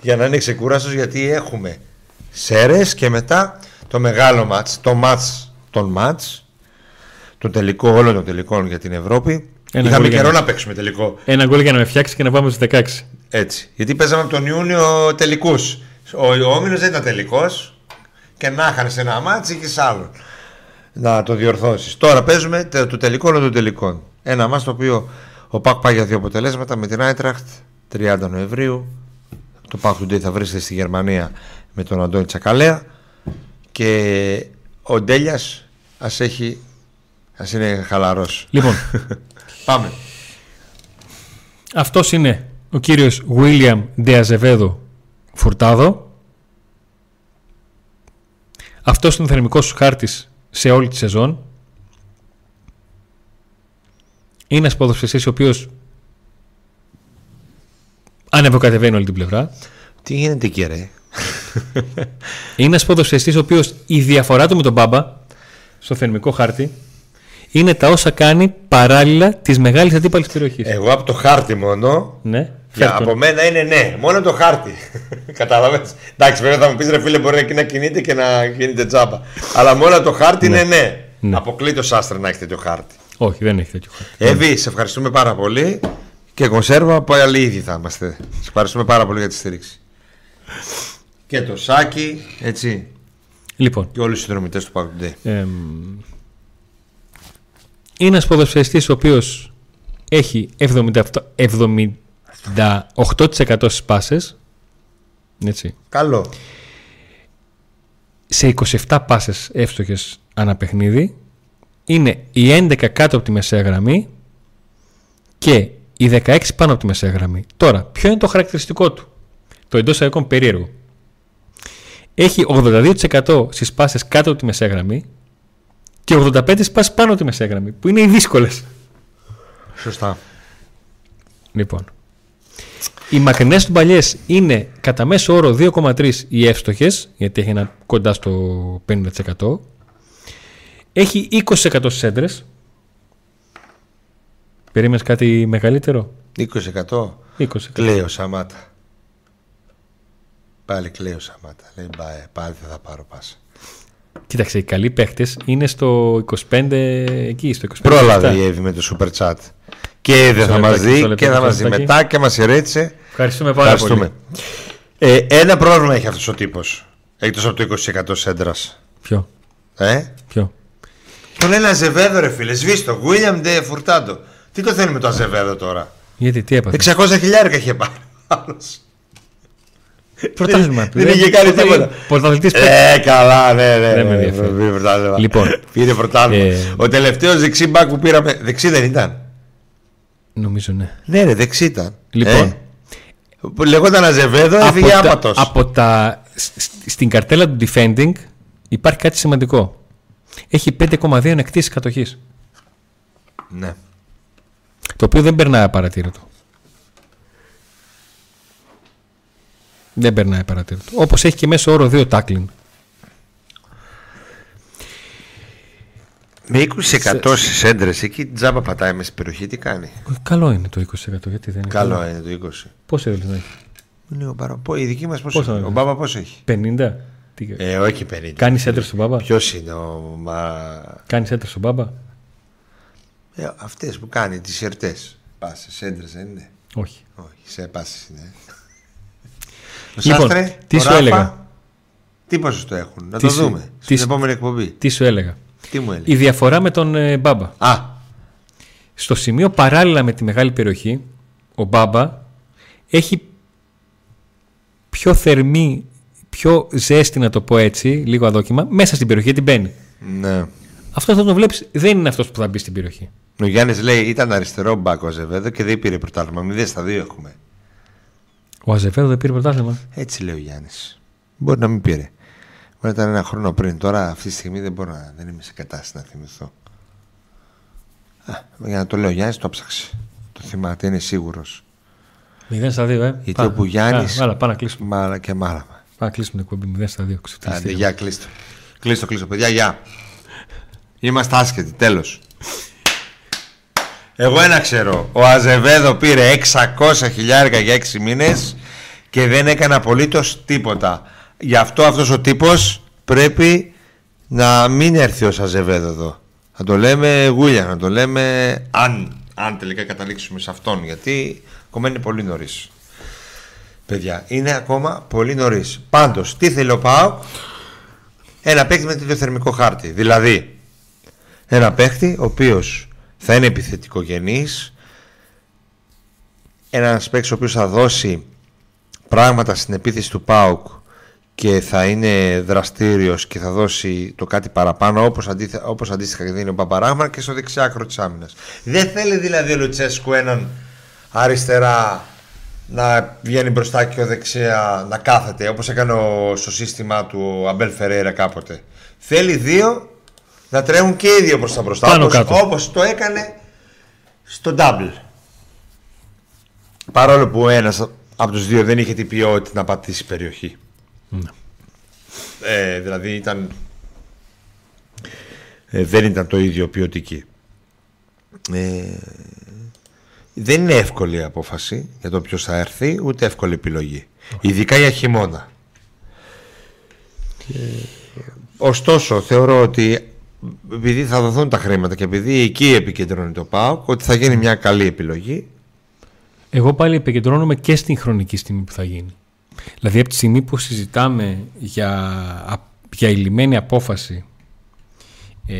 για να είναι ξεκούραστος γιατί έχουμε Σέρες και μετά το μεγάλο μάτς, το μάτς των μάτς, το τελικό όλων των τελικών για την Ευρώπη. Ένα Είχαμε γκολ για καιρό να- να παίξουμε τελικό. Ένα γκολ για να με φτιάξει και να πάμε στους 16. Έτσι. Γιατί παίζαμε από τον Ιούνιο τελικούς. Ο, ο Όμιλο δεν ήταν τελικός και να είχαν σε ένα ματς και σε άλλο. Να το διορθώσεις. Τώρα παίζουμε τε- το τελικό όλων των τελικών. Ένα μάτς το οποίο ο ΠΑΟΚ πάει για δύο αποτελέσματα με την Άιντραχτ 30 Νοεμβρίου. Το Πακ του θα βρίσκεται στη Γερμανία με τον Αντώνη Τσακαλέα. Και ο Ντέλιας ας έχει. Α είναι χαλαρός. Λοιπόν, Πάμε. αυτός είναι ο κύριος William Ντεαζεβέδο Φουρτάδο. Αυτός είναι ο θερμικός σου χάρτης σε όλη τη σεζόν. Είναι ένας ποδοσφαιριστής ο οποίος ανεβοκατεβαίνει όλη την πλευρά. Τι γίνεται εκεί, ρε. Είναι ένας ποδοσφαιριστής ο οποίος η διαφορά του με τον Μπάμπα στο θερμικό χάρτη είναι τα όσα κάνει παράλληλα της μεγάλης αντίπαλης περιοχής. Εγώ από το χάρτη μόνο ναι, Για, φέρ' τον. από μένα είναι ναι, μόνο το χάρτη. Κατάλαβες; Εντάξει, βέβαια θα μου πεις ρε φίλε, μπορεί να κινείται και να κινείται τζάμπα. Αλλά μόνο το χάρτη είναι ναι. Ναι. Αποκλεί το σάστρα να έχεις τέτοιο χάρτη. Όχι, δεν έχει τέτοιο χάρτη. Εύη, σε ευχαριστούμε πάρα πολύ. Και κονσέρβα, πάλι ήδη θα είμαστε. Σε ευχαριστούμε πάρα πολύ για τη στήριξη. Και το Σάκη, έτσι. Λοιπόν, Και όλοι οι συνδρομητές του Παγκοντέ. εμ, είναι ένας ποδοσφαιριστής ο οποίος έχει 77, 78% στις πάσες. Έτσι. Καλό. Σε 27 πάσες εύστοχες ανά παιχνίδι είναι οι 11 κάτω από τη μεσαία γραμμή και οι 16 πάνω από τη μεσαία γραμμή. Τώρα, ποιο είναι το χαρακτηριστικό του; Το εντός εισαγωγικών περίεργο. Έχει 82% στις πάσες κάτω από τη μεσαία γραμμή και 85% στις πάσες πάνω από τη μεσαία γραμμή, που είναι οι δύσκολες. Σωστά. Λοιπόν. Οι μακρινές του παλιές είναι κατά μέσο όρο 2,3 οι εύστοχες, γιατί έχει ένα κοντά στο 50%. Έχει 20% στις έντρες. Περίμενες κάτι μεγαλύτερο; 20%. 20%. Κλαίει ο Σαμάτα. Πάλι κλαίει ο Σαμάτα. Λέει «Μπα, πάλι δεν θα πάρω πάσα. Κοίταξε, οι καλοί παίχτες είναι στο 25 εκεί, στο 25. Πρόλαβε η Εύη με το super chat. Και δεν θα Μισό μας λεπτάκι, μισό δει λεπτό, και θα μισό μας δει λεπτάκι. μετά και μας χαιρέτησε. Ευχαριστούμε πάρα Ευχαριστούμε. Ε, ένα πρόβλημα έχει αυτός ο τύπος. Εκτός από το 20% σέντρας. πολύ. Ποιο, Ε; ποιο; Το λένε Αζεβέδο ρε φίλε, σβήστο. William De Furtado. Τι το θέλει με το Αζεβέδο τώρα; Γιατί, τι έπαθε; 600 χιλιάρικα είχε πάρει. Άλλος. Πρωτάθλημα. δεν είχε κάνει τίποτα. Πρωταθλητή Ε, καλά, ναι, ναι. Δεν με ναι, ενδιαφέρει. πήρε πρωτάθλημα. Λοιπόν. Πήρε πρωτάθλημα. Ε, Ο τελευταίος δεξί μπακ που πήραμε. Δεξί δεν ήταν. Νομίζω ναι. Ναι, ρε, δεξί ήταν. Λοιπόν. Ε, που λεγόταν Αζεβέδο, από έφυγε τα, άπατος. από τα, σ- σ- στην καρτέλα του defending υπάρχει κάτι σημαντικό. Έχει 5,2 ανεκτήσεις κατοχής. Ναι. Το οποίο δεν περνάει απαρατήρητο. Δεν περνάει απαρατήρητο. Όπως έχει και μέσω όρο 2 tackling. Με 20% στις έντρες, εκεί τζάμπα πατάει μέσα στην περιοχή, τι κάνει; Καλό είναι το 20% γιατί δεν είναι Καλό είναι το 20. Πόσο θέλει να έχει; Λέει ο Μπάρα, πω, η δική μας Πόσο πόσο έχει; είναι; Ο Μπάμπα πόσο έχει; 50. Τι... Ε, όχι 50. Κάνεις έντρα στον μπάμπα; Ποιος είναι ο. Μα... Κάνεις έντρα στον μπάμπα; Ε, Αυτές που κάνει τις ερτέ. Πάσες, έντρες δεν είναι; Όχι. Όχι, σε πάσες είναι. Ο Λοιπόν, Σάστρε, τι ο σου Ράφα, έλεγα; Τι ποσοστό έχουν, να Τι το σου- δούμε. τι Στην σου- επόμενη εκπομπή. Τι σου έλεγα; Τι μου έλεγες; Η διαφορά με τον ε, μπάμπα. Α, Στο σημείο παράλληλα με τη μεγάλη περιοχή, ο Μπάμπα έχει πιο θερμή, πιο ζέστη να το πω έτσι, λίγο αδόκιμα, μέσα στην περιοχή γιατί μπαίνει. ναι. Αυτό θα το βλέπεις δεν είναι αυτός που θα μπει στην περιοχή. Ο Γιάννης λέει ήταν αριστερό μπακ ο Αζεβέδο και δεν πήρε πρωτάθλημα. Μηδέν στα δύο έχουμε. Ο Αζεβέδο δεν πήρε πρωτάθλημα. Έτσι λέει ο Γιάννης. Μπορεί να μην πήρε. Μπορεί να ήταν ένα χρόνο πριν. Τώρα αυτή τη στιγμή δεν μπορώ να. Δεν είμαι σε κατάσταση να θυμηθώ. Α, για να το λέω ο Γιάννης το ψάξε. Το θυμάται, είναι σίγουρος. 0 στα 2, ε. Γιατί όπου Γιάννης- Άλλα, πάμε να κλείσουμε. Μάρα και μάλαμα. Θα κλείσουμε την εκπομπή 0 στα 2. Άντε, Ξεφτυλιστήκαμε. γεια, κλείστο. Κλείστο, κλείστο, παιδιά, γεια. Είμαστε άσχετοι, τέλος. Εγώ ένα ξέρω. Ο Αζεβέδο πήρε 600 χιλιάρικα για 6 μήνες και δεν έκανε απολύτως τίποτα. Γι' αυτό αυτός ο τύπος πρέπει να μην έρθει ως Αζεβέδο εδώ. Να το λέμε Γούλια, να το λέμε αν, αν τελικά καταλήξουμε σε αυτόν. Γιατί ακόμα είναι πολύ νωρίς. Παιδιά, είναι ακόμα πολύ νωρίς. Πάντως, τι θέλει ο ΠΑΟ, ένα παίκτη με τέτοιο θερμικό χάρτη. Δηλαδή, ένα παίκτη ο οποίος θα είναι επιθετικογενής, ένας παίκτης ο οποίος θα δώσει πράγματα στην επίθεση του ΠΑΟΚ και θα είναι δραστήριος και θα δώσει το κάτι παραπάνω όπως, αντίθε, όπως αντίστοιχα δίνει ο Παπαράγμα και στο δεξιάκρο της άμυνας. Δεν θέλει δηλαδή ο Λουτσέσκου έναν αριστερά να βγαίνει μπροστά και ο δεξιά να κάθεται όπως έκανε ο- στο σύστημα του ο Αμπέλ Φερέιρα κάποτε. Θέλει δύο να τρέχουν και οι δύο προς τα μπροστά Πάνω όπως, κάτω. όπως το έκανε στο double. Παρόλο που ο ένας από τους δύο δεν είχε την ποιότητα να πατήσει περιοχή. Ναι. Ε, δηλαδή ήταν ε, δεν ήταν το ίδιο ποιοτική. Ε, δεν είναι εύκολη η απόφαση για το ποιος θα έρθει, ούτε εύκολη επιλογή. Ειδικά για χειμώνα. Ωστόσο, θεωρώ ότι επειδή θα δοθούν τα χρήματα και επειδή εκεί επικεντρώνει το ΠΑΟΚ, ότι θα γίνει μια καλή επιλογή. Εγώ πάλι επικεντρώνομαι και στην χρονική στιγμή που θα γίνει. Δηλαδή από τη στιγμή που συζητάμε για, για ηλυμένη απόφαση ε,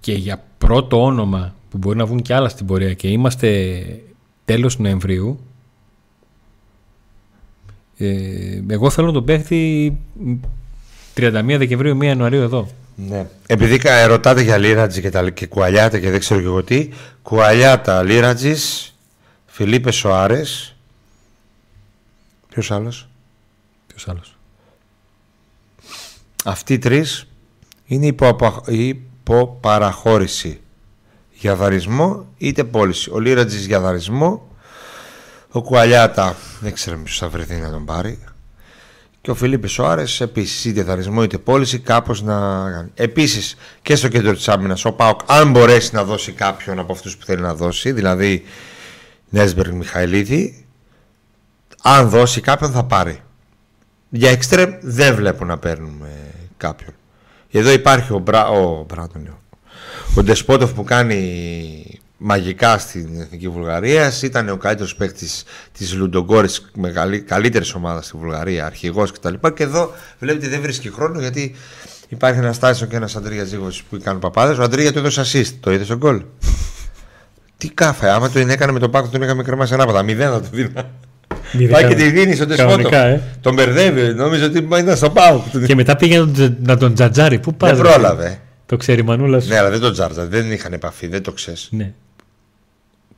και για πρώτο όνομα που μπορεί να βγουν και άλλα στην πορεία και είμαστε τέλος Νοεμβρίου ε, εγώ θέλω να τον παίχτη 31 Δεκεμβρίου 1 Ιανουαρίου εδώ. Ναι. Επειδή κα- ρωτάτε για Λίρατζι και, τα, και κουαλιάτα και δεν ξέρω και εγώ τι, κουαλιάτα, Λίρατζης, Φιλίπε Σοάρες, ποιος άλλος, Ποιος άλλος; αυτοί οι τρεις είναι υπό, υποπαραχώρηση για δαρισμό είτε πώληση. Ο Λίρατζης για δαρισμό, ο Κουαλιάτα δεν ξέρω ποιος θα βρεθεί να τον πάρει και ο Φιλίππε Σοάρε επίσης είτε δαρισμό είτε πώληση κάπως να κάνει. Επίσης και στο κέντρο της άμυνας ο Πάοκ, αν μπορέσει να δώσει κάποιον από αυτούς που θέλει να δώσει, δηλαδή Νέσμπεργκ Μιχαηλίδη, αν δώσει κάποιον θα πάρει. Για εξτρέμ δεν βλέπω να παίρνουμε κάποιον. Εδώ υπάρχει ο, Μπρα... ο, Μπράτον, λέω. ο Ντεσπότοφ που κάνει μαγικά στην Εθνική Βουλγαρία. Ήταν ο καλύτερος παίκτης της Λουντογκόρης, καλύτερης ομάδας στη Βουλγαρία, αρχηγός κτλ. Και εδώ βλέπετε δεν βρίσκει χρόνο γιατί υπάρχει ένας Τάισον και ένας Αντρίγια Ζήγος που κάνουν παπάδες. Ο Αντρίγια του έδωσε assist. Το είδες στον γκολ; Τι κάφε, άμα το έκανε με τον Πάκο τον είχαμε κρεμάσει ανάποδα. Μηδέν θα το δίνα. Πάει και τη δίνει στον Τεσπότοφ. Κανονικά, ε. Τον μπερδεύει, νόμιζε ότι ήταν στο Πάο. Και μετά πήγε να τον, να τον τζατζάρει. Πού πας, Δεν ρε; πρόλαβε. Το ξέρει η μανούλας σου. Ναι, αλλά δεν τον τζάρτζα, δεν είχαν επαφή, δεν το ξέρεις. Ναι.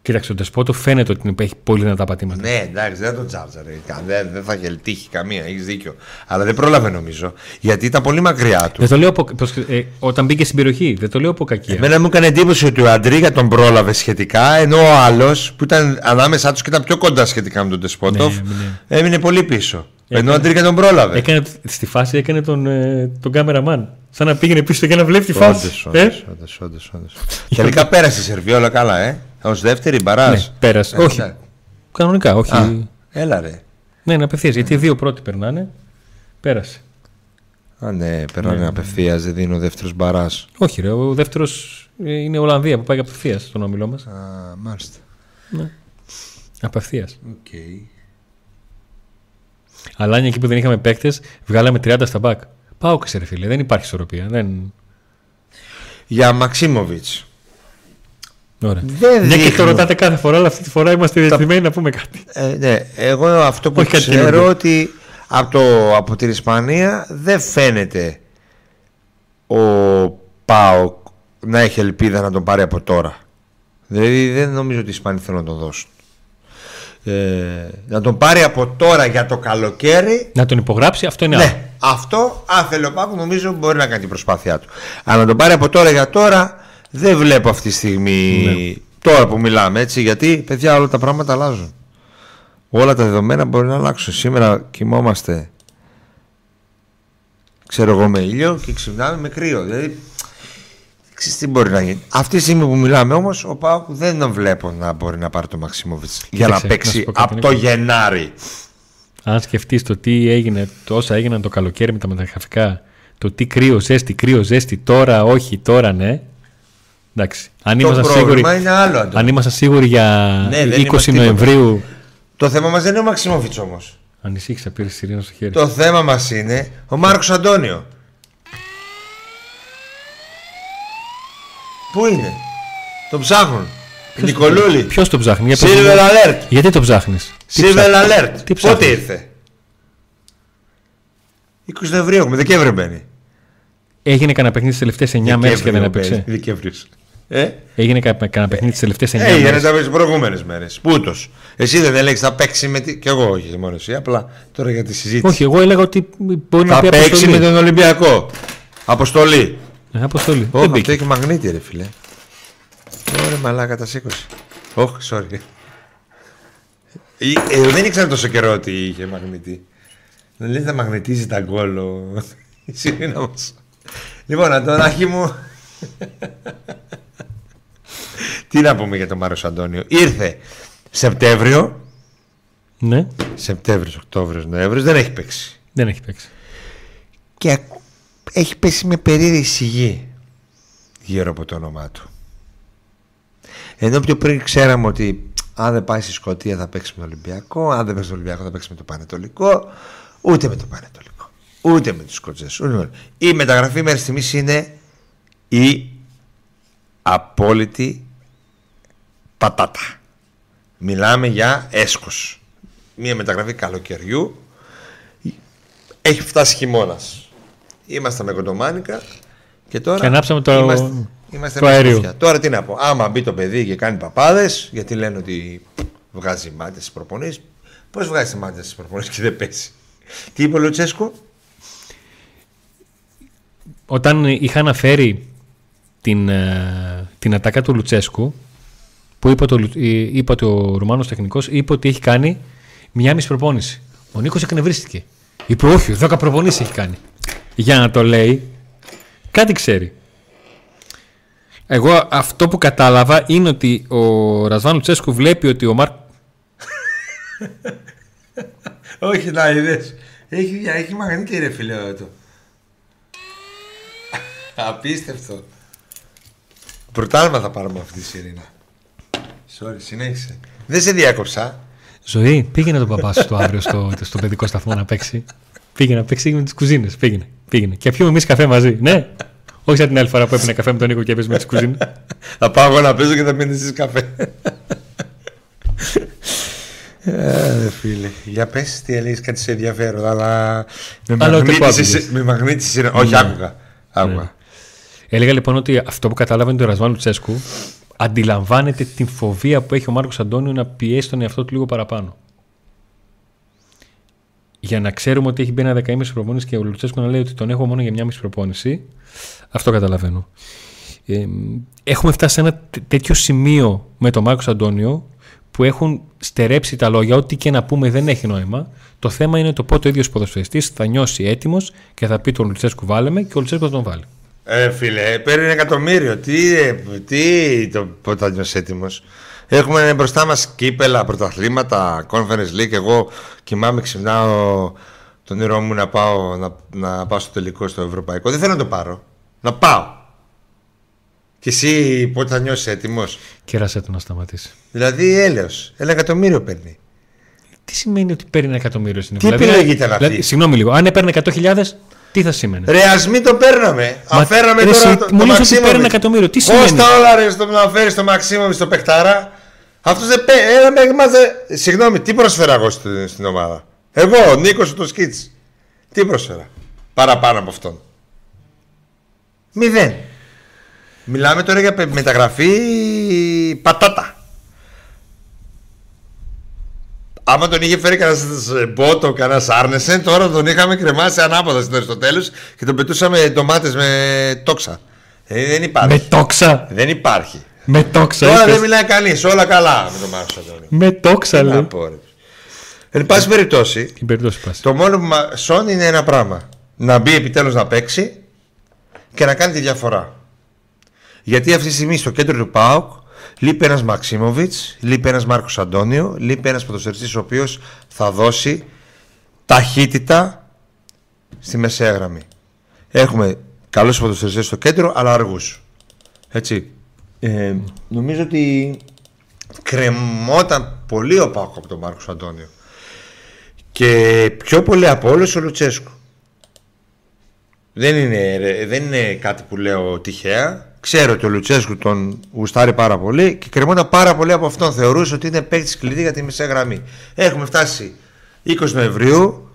Κοίταξε, ο Ντεσπότο φαίνεται ότι έχει πολύ δυνατά πατήματα. Ναι, εντάξει, δεν τον τζάρτζα. ρε. Δεν, δεν θα είχε τύχει καμία, έχεις δίκιο. Αλλά δεν πρόλαβε νομίζω. Γιατί ήταν πολύ μακριά του. Δεν το λέω από, προς- ε, όταν μπήκε στην περιοχή, δεν το λέω από κακία. Εμένα μου έκανε εντύπωση ότι ο Αντρίγια τον πρόλαβε σχετικά, ενώ ο άλλος που ήταν ανάμεσά τους και ήταν πιο κοντά σχετικά με τον Τεσπότοφ, Ναι, ναι. έμεινε πολύ πίσω. Έκανε- Ενώ ο Αντρίγια τον πρόλαβε. Έκανε, στη φάση έκανε τον, ε, τον κάμεραμαν. Σαν να πήγαινε πίσω και να βλέπει τη φάση. Όντως, Ε; όντως, όντως, όντως, όντως. Τελικά πέρασε η Σερβία όλα καλά, ε. Ω δεύτερη μπαράς; Ναι, πέρασε. όχι. Κανονικά, όχι. Έλα ρε. Ναι, είναι απευθείας. Γιατί οι δύο πρώτοι περνάνε. Πέρασε. Α, ναι, περνάνε απευθείας, δεν δίνει ο δεύτερος μπαράς. Όχι, ρε. Ο δεύτερος είναι Ολλανδία που πάει απευθείας στον όμιλό μας. Α, μάλιστα. Απευθείας. Okay. Αλλά αν εκεί που δεν είχαμε παίκτες, βγάλαμε 30 στα μπακ. Πάω και σε ρε φίλε. Δεν υπάρχει ισορροπία. Δεν... Για Μαξίμοβιτς. Ωραία. Δεν Μια και το δείχνουν. ρωτάτε κάθε φορά, αλλά αυτή τη φορά είμαστε διατεθειμένοι να πούμε κάτι. Ε, ναι, εγώ αυτό που Όχι κάτι ξέρω καινούργιο. ότι από, το, από την Ισπανία δεν φαίνεται ο Πάοκ να έχει ελπίδα να τον πάρει από τώρα. Δηλαδή δεν νομίζω ότι οι Ισπανοί θέλουν να τον δώσουν. Ε, να τον πάρει από τώρα για το καλοκαίρι Να τον υπογράψει, αυτό είναι άλλο. Ναι, αυτό αν θέλει ο Πάκου νομίζω μπορεί να κάνει την προσπάθειά του. Αλλά να τον πάρει από τώρα για τώρα δεν βλέπω αυτή τη στιγμή Ναι. τώρα που μιλάμε έτσι γιατί παιδιά όλα τα πράγματα αλλάζουν. Όλα τα δεδομένα μπορεί να αλλάξουν. Σήμερα κοιμόμαστε ξέρω εγώ με ήλιο και ξυπνάμε με κρύο. Δηλαδή, ξέρεις τι μπορεί να γίνει. Αυτή τη στιγμή που μιλάμε όμως, ο Πάουκ δεν τον βλέπω να μπορεί να πάρει το Μαξίμοβιτς για να Κοίταξε, να παίξει σου πω κάτι, από το Γενάρη. Αν σκεφτείς το τι έγινε, το όσα έγιναν το καλοκαίρι με τα μεταγραφικά, το τι κρύος, ζέστη, κρύος, ζέστη, τώρα όχι, τώρα ναι. Εντάξει. Αν Το ήμασταν σίγουροι, πρόβλημα είναι άλλο. Αντώνη. αν ήμασταν σίγουροι για Ναι, δεν 20 είμαστε τίποτα. Νοεμβρίου. Το θέμα μας δεν είναι ο Μαξίμοβιτ όμως. Ανησύχησα, πήρες σιρήνα στο χέρι. Το θέμα μας είναι ο Μάρκος Αντώνιο. Πού είναι, τον ψάχνουν. Νικολούλη. Ποιος το ψάχνει, για πες μου. Silver Alert. Γιατί το ψάχνεις; Silver Alert. Τι Πότε ψάχνει; ήρθε; 20 Νοεμβρίου έχουμε, Δεκέμβρη μπαίνει. Έγινε κανένα παιχνίδι τι τελευταίες 9 μέρες και δεν έπαιξε. Δεκέμβριος. Ε, Έγινε κα- κανένα παιχνίδι τις τελευταίες 9 έγινε μέρες. τα προηγούμενες μέρες. Πούτο. Εσύ δεν έλεγες θα παίξει με. Τη... Κι εγώ όχι μόνο εσύ. Απλά τώρα για τη συζήτηση. Όχι, εγώ έλεγα ότι μπορεί να θα πει παίξει αποστολή. με τον Ολυμπιακό. Αποστολή. Ε, αποστολή. Όχι, δεν αυτό μπήκε. έχει μαγνήτη, ρε φιλέ. Ωραία, μαλάκα τα σήκωσε. Όχι, sorry. Ε, ε, δεν ήξερα τόσο καιρό ότι είχε μαγνητή. Δεν λέει να μαγνητίζει τα γκολ ο Σιρήνα μας. Λοιπόν, Αντωνάκη μου. Τι να πούμε για τον Μάρος Αντώνιο. Ήρθε Σεπτέμβριο. Ναι, Σεπτέμβριος, Οκτώβριος, Νοέμβριος. Δεν έχει παίξει. δεν έχει παίξει. Και έχει πέσει με περίεργη σιγή γύρω από το όνομά του. Ενώ πιο πριν ξέραμε ότι αν δεν πάει στη Σκωτία θα παίξει με τον Ολυμπιακό, αν δεν παίξει με τον Ολυμπιακό θα παίξει με το Πανετολικό, ούτε με το Πανετολικό, ούτε με τους Σκοτζές. ούτε με- Η μεταγραφή μέχρι στιγμής είναι η απόλυτη πατάτα. Μιλάμε για έσκος. Μία μεταγραφή καλοκαιριού έχει φτάσει χειμώνας. Είμαστε με κοντομάνικα και τώρα. Και ανάψαμε το- Είμαστε, είμαστε το με αέριο. σκουφιά. Τώρα τι να πω. Άμα μπει το παιδί και κάνει παπάδες, γιατί λένε ότι βγάζει μάτια στις προπονήσει. Πώς βγάζει μάτια στις προπονήσει και δεν πέσει. Τι είπε ο Λουτσέσκο; Όταν είχα αναφέρει την, ε, την ατάκα του Λουτσέσκου, που είπε, το, Λου- ε, είπε ότι ο Ρουμάνος τεχνικός είπε ότι έχει κάνει μια μισή προπόνηση. Ο Νίκος εκνευρίστηκε. Είπε όχι, 10 προπονήσεις έχει κάνει. Για να το λέει, κάτι ξέρει. Εγώ αυτό που κατάλαβα είναι ότι ο Ρασβάν Λουτσέσκου βλέπει ότι ο Μάρκ Όχι, να είδες. Έχει, έχει μαγνήτη ρε φίλε το. Απίστευτο. Πρωτάλμα θα πάρουμε αυτή τη σιρήνα. Sorry, συνέχισε. Δεν σε διάκοψα. Ζωή, πήγαινε τον παπά σου το αύριο στο, στο παιδικό σταθμό να παίξει. Πήγαινε να παίξει με τις κουζίνες. Πήγαινε, πήγαινε. Και πιούμε εμείς καφέ μαζί. Ναι. Όχι σαν την άλλη φορά που έπαιρνε καφέ με τον Νίκο και έπαιζε με τις κουζίνες. Θα πάω εγώ να παίζω και θα μείνει εσείς καφέ. Ε, φίλε. Για πες τι έλεγες κάτι σε ενδιαφέρον, αλλά με Αλλά ούτε που μαγνήτησες, άκουγες. με μαγνήτησες, είναι- Όχι, άκουγα. άκουγα. Έλεγα λοιπόν ότι αυτό που κατάλαβε είναι το Ρασβάν Λουτσέσκου αντιλαμβάνεται την φοβία που έχει ο Μάρκος Αντώνιο να πιέσει τον εαυτό του λίγο παραπάνω. Για να ξέρουμε ότι έχει μπει ένα δεκαήμιση προπόνηση και ο Λουτσέσκου να λέει ότι τον έχω μόνο για μια μισή προπόνηση. Αυτό καταλαβαίνω. Ε, έχουμε φτάσει σε ένα τέ- τέτοιο σημείο με τον Μάρκος Αντώνιο που έχουν στερέψει τα λόγια. Ό,τι και να πούμε δεν έχει νόημα. Το θέμα είναι το πότε ο ίδιος ποδοσφαιριστής θα νιώσει έτοιμος και θα πει τον Λουτσέσκου βάλε με και ο Λουτσέσκου θα τον βάλει. Ε, φίλε, παίρνει ένα εκατομμύριο. Τι, ε, τι το πότε θα νιώσει έτοιμο. Έχουμε μπροστά μας κύπελα, πρωταθλήματα, conference league. Εγώ κοιμάμαι, ξυπνάω τον όνειρό μου να πάω, να, να πάω στο τελικό στο ευρωπαϊκό. Δεν θέλω να το πάρω. Να πάω. Και εσύ πότε θα νιώσει έτοιμο. Κέρασε το να σταματήσει. Δηλαδή έλεος. Ένα εκατομμύριο παίρνει. Τι σημαίνει ότι παίρνει ένα εκατομμύριο στην Τι επιλογή ήταν αυτή; Συγγνώμη λίγο. Αν έπαιρνε 100.000, τι θα σήμαινε; Ρε, ας μην το παίρναμε. Μα, Αφαίραμε ρε, τώρα εσύ, το, μου το λες ότι Μαξίμοβιτ. παίρνει ένα εκατομμύριο. Τι Πώς σημαίνει; τα όλα ρε στο να φέρεις το Μαξίμοβιτ στο παιχτάρα; Αυτός δεν παίρνει. Ένα με μάθε. Συγγνώμη, τι πρόσφερα εγώ στη- στην ομάδα; Εγώ, ο Νίκος του Σκίτς. Τι πρόσφερα; Παραπάνω από αυτόν. Μηδέν. Μιλάμε τώρα για πε- μεταγραφή πατάτα. Άμα τον είχε φέρει κανένας μπότο, κανένας άρνεσεν, τώρα τον είχαμε κρεμάσει ανάποδα στο Αριστοτέλους και τον πετούσαμε ντομάτες με τόξα. Ε, δεν υπάρχει. Με τόξα; Δεν υπάρχει. Με τόξα. Τώρα είπες. δεν μιλάει κανείς. Όλα καλά με τον Μάρκο Αντώνιο. Με τόξα, Τι να λέει. πω, ρε. Εν πάση περιπτώσει, Την περίπτωση πας. το μόνο που μα σώνει είναι ένα πράγμα. να μπει επιτέλους να παίξει και να κάνει τη διαφορά. Γιατί αυτή τη στιγμή στο κέντρο του ΠΑΟΚ λείπει ένας Μαξίμοβιτς, λείπει ένας Μάρκος Αντώνιο, λείπει ένας ποδοσφαιριστής ο οποίος θα δώσει ταχύτητα στη μεσαία γραμμή. Έχουμε καλούς ποδοσφαιριστές στο κέντρο, αλλά αργούς. Έτσι. Ε, νομίζω ότι κρεμόταν πολύ ο ΠΑΟΚ από τον Μάρκος Αντώνιο. Και πιο πολύ από όλους ο Λουτσέσκου. Δεν είναι, δεν είναι κάτι που λέω τυχαία. Ξέρω ότι ο Λουτσέσκου τον γουστάρει πάρα πολύ και κρεμόταν πάρα πολύ από αυτόν. Θεωρούσε ότι είναι παίκτης κλειδί για τη μεσαία γραμμή. Έχουμε φτάσει 20 Νοεμβρίου.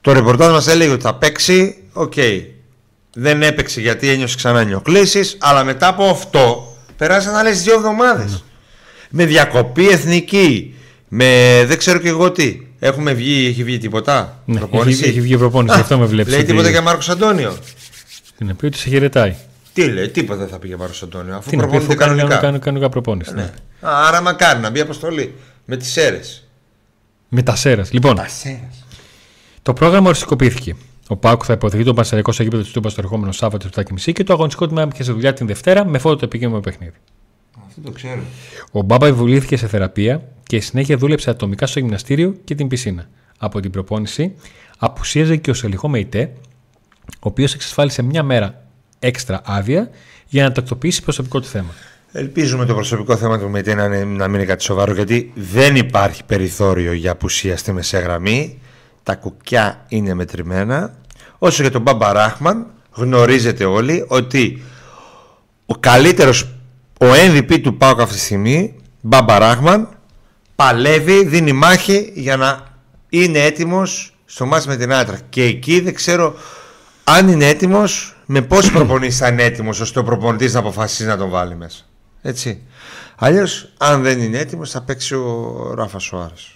Το ρεπορτάζ μας έλεγε ότι θα παίξει. Οκ. Δεν έπαιξε γιατί ένιωσε ξανά ενοχλήσεις. Αλλά μετά από αυτό περάσαν άλλες δύο εβδομάδες. Ναι. Με διακοπή εθνική. Με δεν ξέρω και εγώ τι. Έχουμε βγει, έχει βγει τίποτα; Ναι, προπόνηση; Έχει, έχει βγει προπόνηση, αυτό με βλέπεις. Λέει τίποτα για Μάρκος Αντώνιο. Την πει ότι σε χαιρετάει. Τι λέει, τίποτα δεν θα πει για Μάρκος Αντώνιο. Αφού προπονείται κανονικά. Κάνει κανονικά προπόνηση. Ναι. Ναι. Άρα μακάρι να μπει αποστολή με τις αίρες. Με τα σέρα. Λοιπόν, τα σέρες. το πρόγραμμα οριστικοποιήθηκε. Ο Πάκου θα υποδεχθεί τον Πασαρικό σε γήπεδο της Τούπας το ερχόμενο Σάββατο 7.30 και το αγωνιστικό τμήμα σε δουλειά την Δευτέρα με φώτο το επικίνδυνο παιχνίδι. Αυτό το ξέρω. Ο Μπάμπα επιβλήθηκε σε θεραπεία και συνέχεια δούλεψε ατομικά στο γυμναστήριο και την πισίνα. Από την προπόνηση απουσίαζε και ο Σελιχό Μεϊτέ, ο οποίος εξασφάλισε μια μέρα έξτρα άδεια για να τακτοποιήσει προσωπικό του θέμα. Ελπίζουμε το προσωπικό θέμα του Μεϊτέ να, είναι, να μην είναι κάτι σοβαρό γιατί δεν υπάρχει περιθώριο για απουσία στη μεσαία γραμμή. Τα κουκιά είναι μετρημένα. Όσο για τον Μπάμπα Ράχμαν, γνωρίζετε όλοι ότι ο καλύτερος, ο MVP του ΠΑΟΚ αυτή τη στιγμή, Μπάμπα Ράχμαν, παλεύει, δίνει μάχη για να είναι έτοιμος στο μάτς με την Άτρα. Και εκεί δεν ξέρω αν είναι έτοιμος, με πόσοι προπονήσεις θα είναι έτοιμος ώστε ο προπονητής να αποφασίσει να τον βάλει μέσα. Έτσι. Αλλιώς, αν δεν είναι έτοιμος, θα παίξει ο Ράφα Σουάρες.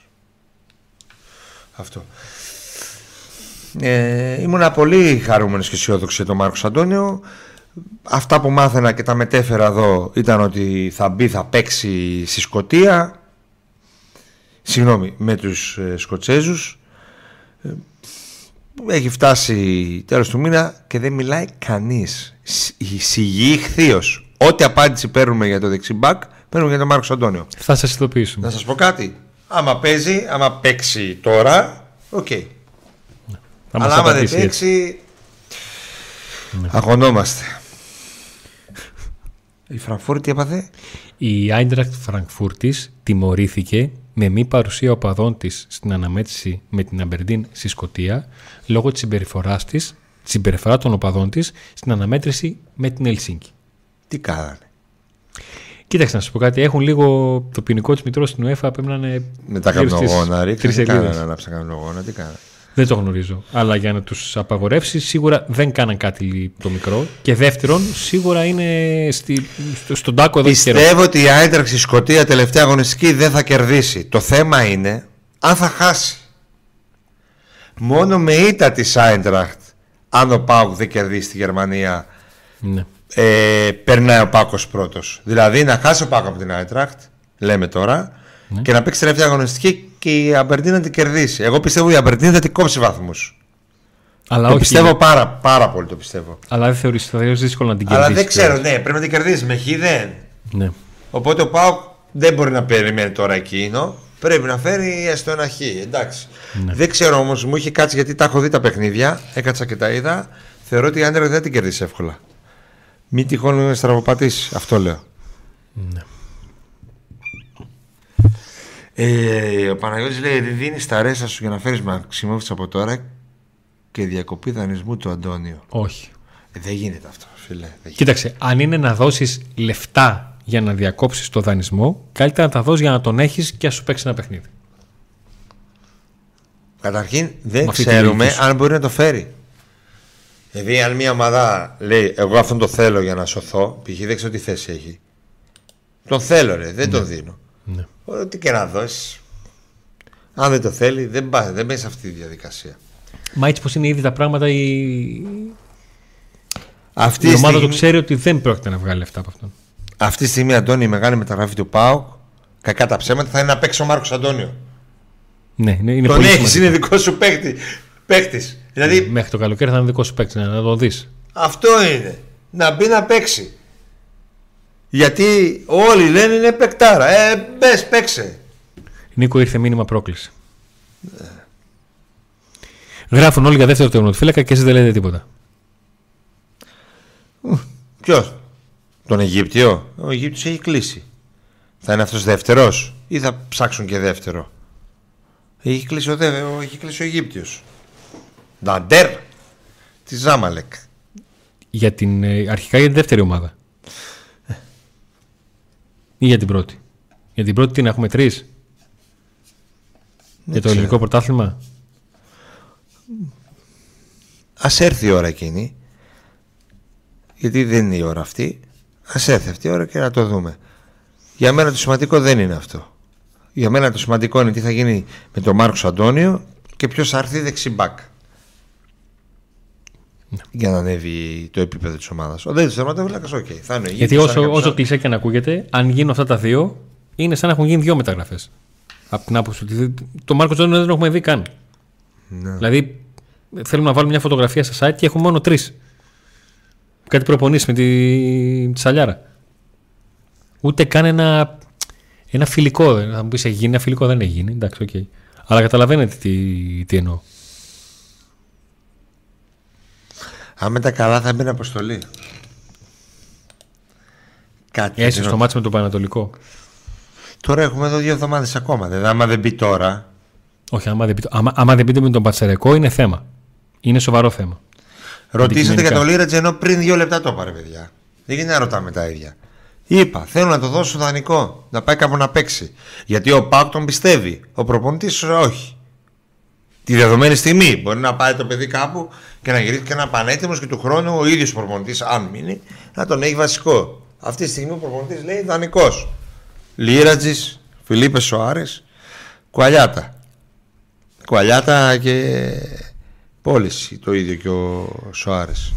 Αυτό. Ε, ήμουνα πολύ χαρούμενος και αισιόδοξος για τον Μάρκος Αντώνιο. Αυτά που μάθαινα και τα μετέφερα εδώ ήταν ότι θα μπει, θα παίξει στη Σκωτία. Συγγνώμη, με τους ε, Σκοτσέζους. Ε, έχει φτάσει τέλος του μήνα και δεν μιλάει κανείς. Σιγή χθείος. Ό,τι απάντηση παίρνουμε για το δεξιμπάκ, παίρνουμε για τον Μάρκος Αντώνιο. Θα σας ειδοποιήσουμε. Να σας πω κάτι. Άμα παίζει, άμα παίξει τώρα, OK. Okay. Αλλά άμα δεν παίξει, ναι. αγχωνόμαστε. Η Φραγκφούρτη έπαθε. Η Άιντρακτ Φραγκφούρτης τιμωρήθηκε με μη παρουσία οπαδών της στην αναμέτρηση με την Αμπερντίν στη Σκωτία λόγω της συμπεριφοράς της, της συμπεριφορά των οπαδών της στην αναμέτρηση με την Ελσίνκη. Τι κάνανε; Κοίταξε να σου πω κάτι. Έχουν λίγο το ποινικό της μητρός στην UEFA. Πρέπει να είναι. Με τα καμνογόνα, ρίξε. Τι κάνανε, ανάψα καμνογόνα, τι κάνανε; Δεν το γνωρίζω. Αλλά για να τους απαγορεύσει, σίγουρα δεν κάναν κάτι το μικρό. Και δεύτερον, σίγουρα είναι στη, στο, στον τάκο εδώ Πιστεύω ότι η Άιντραξ η Σκωτία τελευταία αγωνιστική δεν θα κερδίσει. Το θέμα είναι αν θα χάσει. Μόνο με ήττα της Άιντραχτ, αν ο Πάουκ δεν κερδίσει τη Γερμανία, ναι. ε, περνάει ο Πάκος πρώτος. Δηλαδή να χάσει ο Πάκος από την Άιντραχτ, λέμε τώρα, ναι. και να παίξει τελευταία αγωνιστική και η Αμπερντίν να την κερδίσει. Εγώ πιστεύω η Αμπερντίν θα την κόψει βαθμούς. Αλλά το όχι, πιστεύω πάρα, πάρα πολύ το πιστεύω. Αλλά δεν θεωρείς ότι θα δύσκολο να την κερδίσει. Αλλά δεν ξέρω, ναι, πρέπει να την κερδίσει. Με χ δεν. Ναι. Οπότε ο Πάοκ δεν μπορεί να περιμένει τώρα εκείνο. Πρέπει να φέρει έστω ένα χ. Εντάξει. Ναι. Δεν ξέρω όμως, μου είχε κάτσει γιατί τα έχω δει τα παιχνίδια. Έκατσα και τα είδα. Θεωρώ ότι η Άντρε δεν την κερδίσει εύκολα. Μην τυχόν στραβοπατήσεις. Αυτό λέω. Ναι. Ε, ο Παναγιώτης λέει δεν δίνεις τα ρέστα σου για να φέρεις Μαξιμόβιτς από τώρα και διακοπή δανεισμού του Αντώνιο. Όχι. Ε, δεν γίνεται αυτό, φίλε. Κοίταξε, αν είναι να δώσεις λεφτά για να διακόψεις το δανεισμό, καλύτερα να τα δώσεις για να τον έχεις και να σου παίξει ένα παιχνίδι. Καταρχήν δεν ξέρουμε αν μπορεί να το φέρει. Δηλαδή, αν μια ομάδα λέει: Εγώ αυτόν το θέλω για να σωθώ, π.χ. δεν ξέρω τι θέση έχει. Τον θέλω, ρε, δεν ναι. τον δίνω. Ναι. Ό,τι και να δώσεις. Αν δεν το θέλει, δεν πάει δεν σε αυτή τη διαδικασία. Μα έτσι πως είναι ήδη τα πράγματα, η, αυτή η ομάδα του ξέρει ότι δεν πρόκειται να βγάλει λεφτά από αυτόν. Αυτή τη στιγμή, Αντώνη, η μεγάλη μεταγραφή του ΠΑΟΚ, κακά τα ψέματα, θα είναι να παίξει ο Μάρκος Αντώνιο. Ναι, είναι, είναι Τον έχεις, είναι δικό σου παίκτη. Παίκτης. Δηλαδή Μέχρι το καλοκαίρι θα είναι δικό σου παίκτη, να το δεις. αυτό είναι. Να μπει να παίξει. Γιατί όλοι λένε είναι παικτάρα. Ε, μπες, παίξε. Νίκο ήρθε μήνυμα πρόκληση. Γράφουν όλοι για δεύτερο τερματοφύλακα και εσείς δεν λέτε τίποτα. Ποιος, τον Αιγύπτιο; Ο Αιγύπτιος έχει κλείσει. Θα είναι αυτός δεύτερος ή θα ψάξουν και δεύτερο; Έχει κλείσει ο, δε, ο- έχει κλείσει ο Αιγύπτιος. Νταντέρ της Ζάμαλεκ. Για την, ε, αρχικά για την δεύτερη ομάδα. Ή για την πρώτη. Για την πρώτη τι να έχουμε τρεις. Για το ξέρω. ελληνικό πρωτάθλημα. Ας έρθει η ώρα εκείνη. Γιατί δεν είναι η ώρα αυτή. Ας έρθει αυτή η ώρα και να το δούμε. Για μένα το σημαντικό δεν είναι αυτό. Για μένα το σημαντικό είναι τι θα γίνει με τον Μάρκος Αντώνιο και ποιος θα έρθει δεξί μπακ. Για να ανέβει το επίπεδο της ομάδας. Ο δεύτερος τερματοφύλακας, οκ. θα είναι ο Γιατί Αιγύπτιος, θα όσο, είναι όσο κάποιος κλισέ και να ακούγεται, αν γίνουν αυτά τα δύο, είναι σαν να έχουν γίνει δύο μεταγραφές. Από την άποψη ότι δεν- το Μάρκος Αντώνιο δεν τον έχουμε δει καν. Ναι. Δηλαδή, θέλουμε να βάλουμε μια φωτογραφία στα site και έχουμε μόνο τρεις. Κάτι προπονήσεις με τη, τη Σαλιάρα. Ούτε καν ένα, ένα φιλικό. δεν- Θα μου πεις, έχει γίνει ένα φιλικό, δεν έχει γίνει. Εντάξει, οκ. Αλλά καταλαβαίνετε τι, τι εννοώ. Αν με τα καλά θα μπει αποστολή. Κάτι. Έσαι δεν- στο μάτσο με το Πανατολικό. Τώρα έχουμε εδώ δύο εβδομάδες ακόμα. Δηλαδή, άμα δεν μπει τώρα, Όχι, άμα δεν, πείτε, άμα, άμα δεν πείτε με τον Πατσερεκό, είναι θέμα. Είναι σοβαρό θέμα. ρωτήσατε για Αντικειμενικά. τον Λίρατζ ενώ πριν δύο λεπτά το πάρε, παιδιά. Δεν γίνεται να ρωτάμε τα ίδια. Είπα, θέλω να το δώσω δανεικό. Να πάει κάπου να παίξει. Γιατί ο Πάουκ τον πιστεύει. Ο προπονητής όχι. Τη δεδομένη στιγμή μπορεί να πάει το παιδί κάπου και να γυρίσει και να πανέτοιμος και του χρόνου ο ίδιος προπονητής, αν μείνει, να τον έχει βασικό. Αυτή τη στιγμή ο προπονητής λέει δανεικό. Λίρατζης, Φιλίππε Σοάρες, Κουαλιάτα. Κουαλιάτα και πώληση το ίδιο και ο Σοάρες.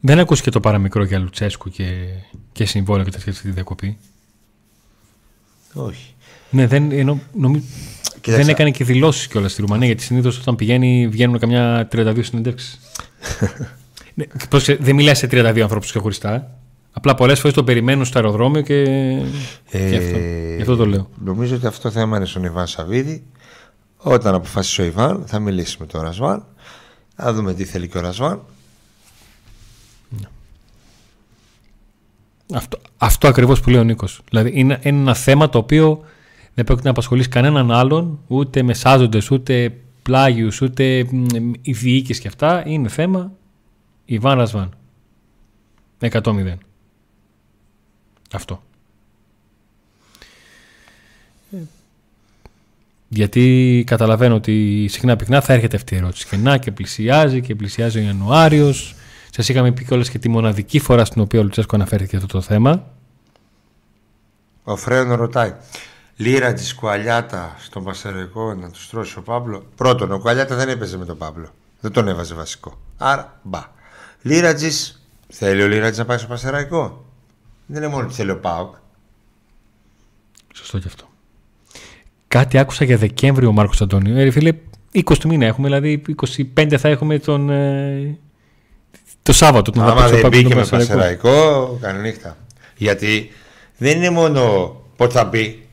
Δεν ακούστηκε το παραμικρό για Λουτσέσκου και, και συμβόλαιο και τέτοια στη διακοπή; Όχι. Ναι, δεν, ενώ, νομι... Κοίταξε. δεν έκανε και δηλώσεις κιόλας στη Ρουμανία γιατί συνήθως όταν πηγαίνει βγαίνουν καμιά 32 συνεντεύξεις. ναι, πρόσεξε, δεν μιλάει σε 32 ανθρώπους ξεχωριστά. Απλά πολλές φορές το περιμένουν στο αεροδρόμιο και. και αυτό. Γι' αυτό το λέω. Νομίζω ότι αυτό το θέμα είναι στον Ιβάν Σαββίδη. Όταν αποφασίσει ο Ιβάν, θα μιλήσει με τον Ρασβάν. Θα δούμε τι θέλει και ο Ρασβάν. Αυτό, αυτό ακριβώς που λέει ο Νίκος. Δηλαδή είναι, είναι ένα θέμα το οποίο δεν πρόκειται να απασχολήσει κανέναν άλλον, ούτε μεσάζοντε, ούτε πλάγιους, ούτε μ, οι διοίκηση και αυτά. Είναι θέμα Ιβάν Ρασβάν. 100-0. Αυτό. Γιατί καταλαβαίνω ότι συχνά πυκνά θα έρχεται αυτή η ερώτηση. Και να και πλησιάζει και πλησιάζει ο Ιανουάριος. Σας είχαμε πει κιόλας και τη μοναδική φορά στην οποία ο Λουτσέσκο αναφέρθηκε αυτό το θέμα. Ο Φρέον ρωτάει. Λίρα της Κουαλιάτα στον Πασερικό να τους τρώσει ο Παύλο. Πρώτον, ο Κουαλιάτα δεν έπαιζε με τον Παύλο. Δεν τον έβαζε βασικό. Άρα, μπα. Λίρατζη, θέλει ο Λίρατζη να πάει στο Πασεραϊκό. Δεν είναι μόνο ότι θέλει ο Πάουκ. Σωστό κι αυτό. Κάτι άκουσα για Δεκέμβριο ο Μάρκος Αντώνιο. Ε, ρε φίλε, 20 του μήνα έχουμε, δηλαδή 25 θα έχουμε τον. ε, το Σάββατο. Τον θα Άμα παίξει ο δεν Πάκος μπήκε τον με Πανσεραϊκό. Πασεραϊκό, κανονύχτα. Γιατί δεν είναι μόνο πότε θα μπει.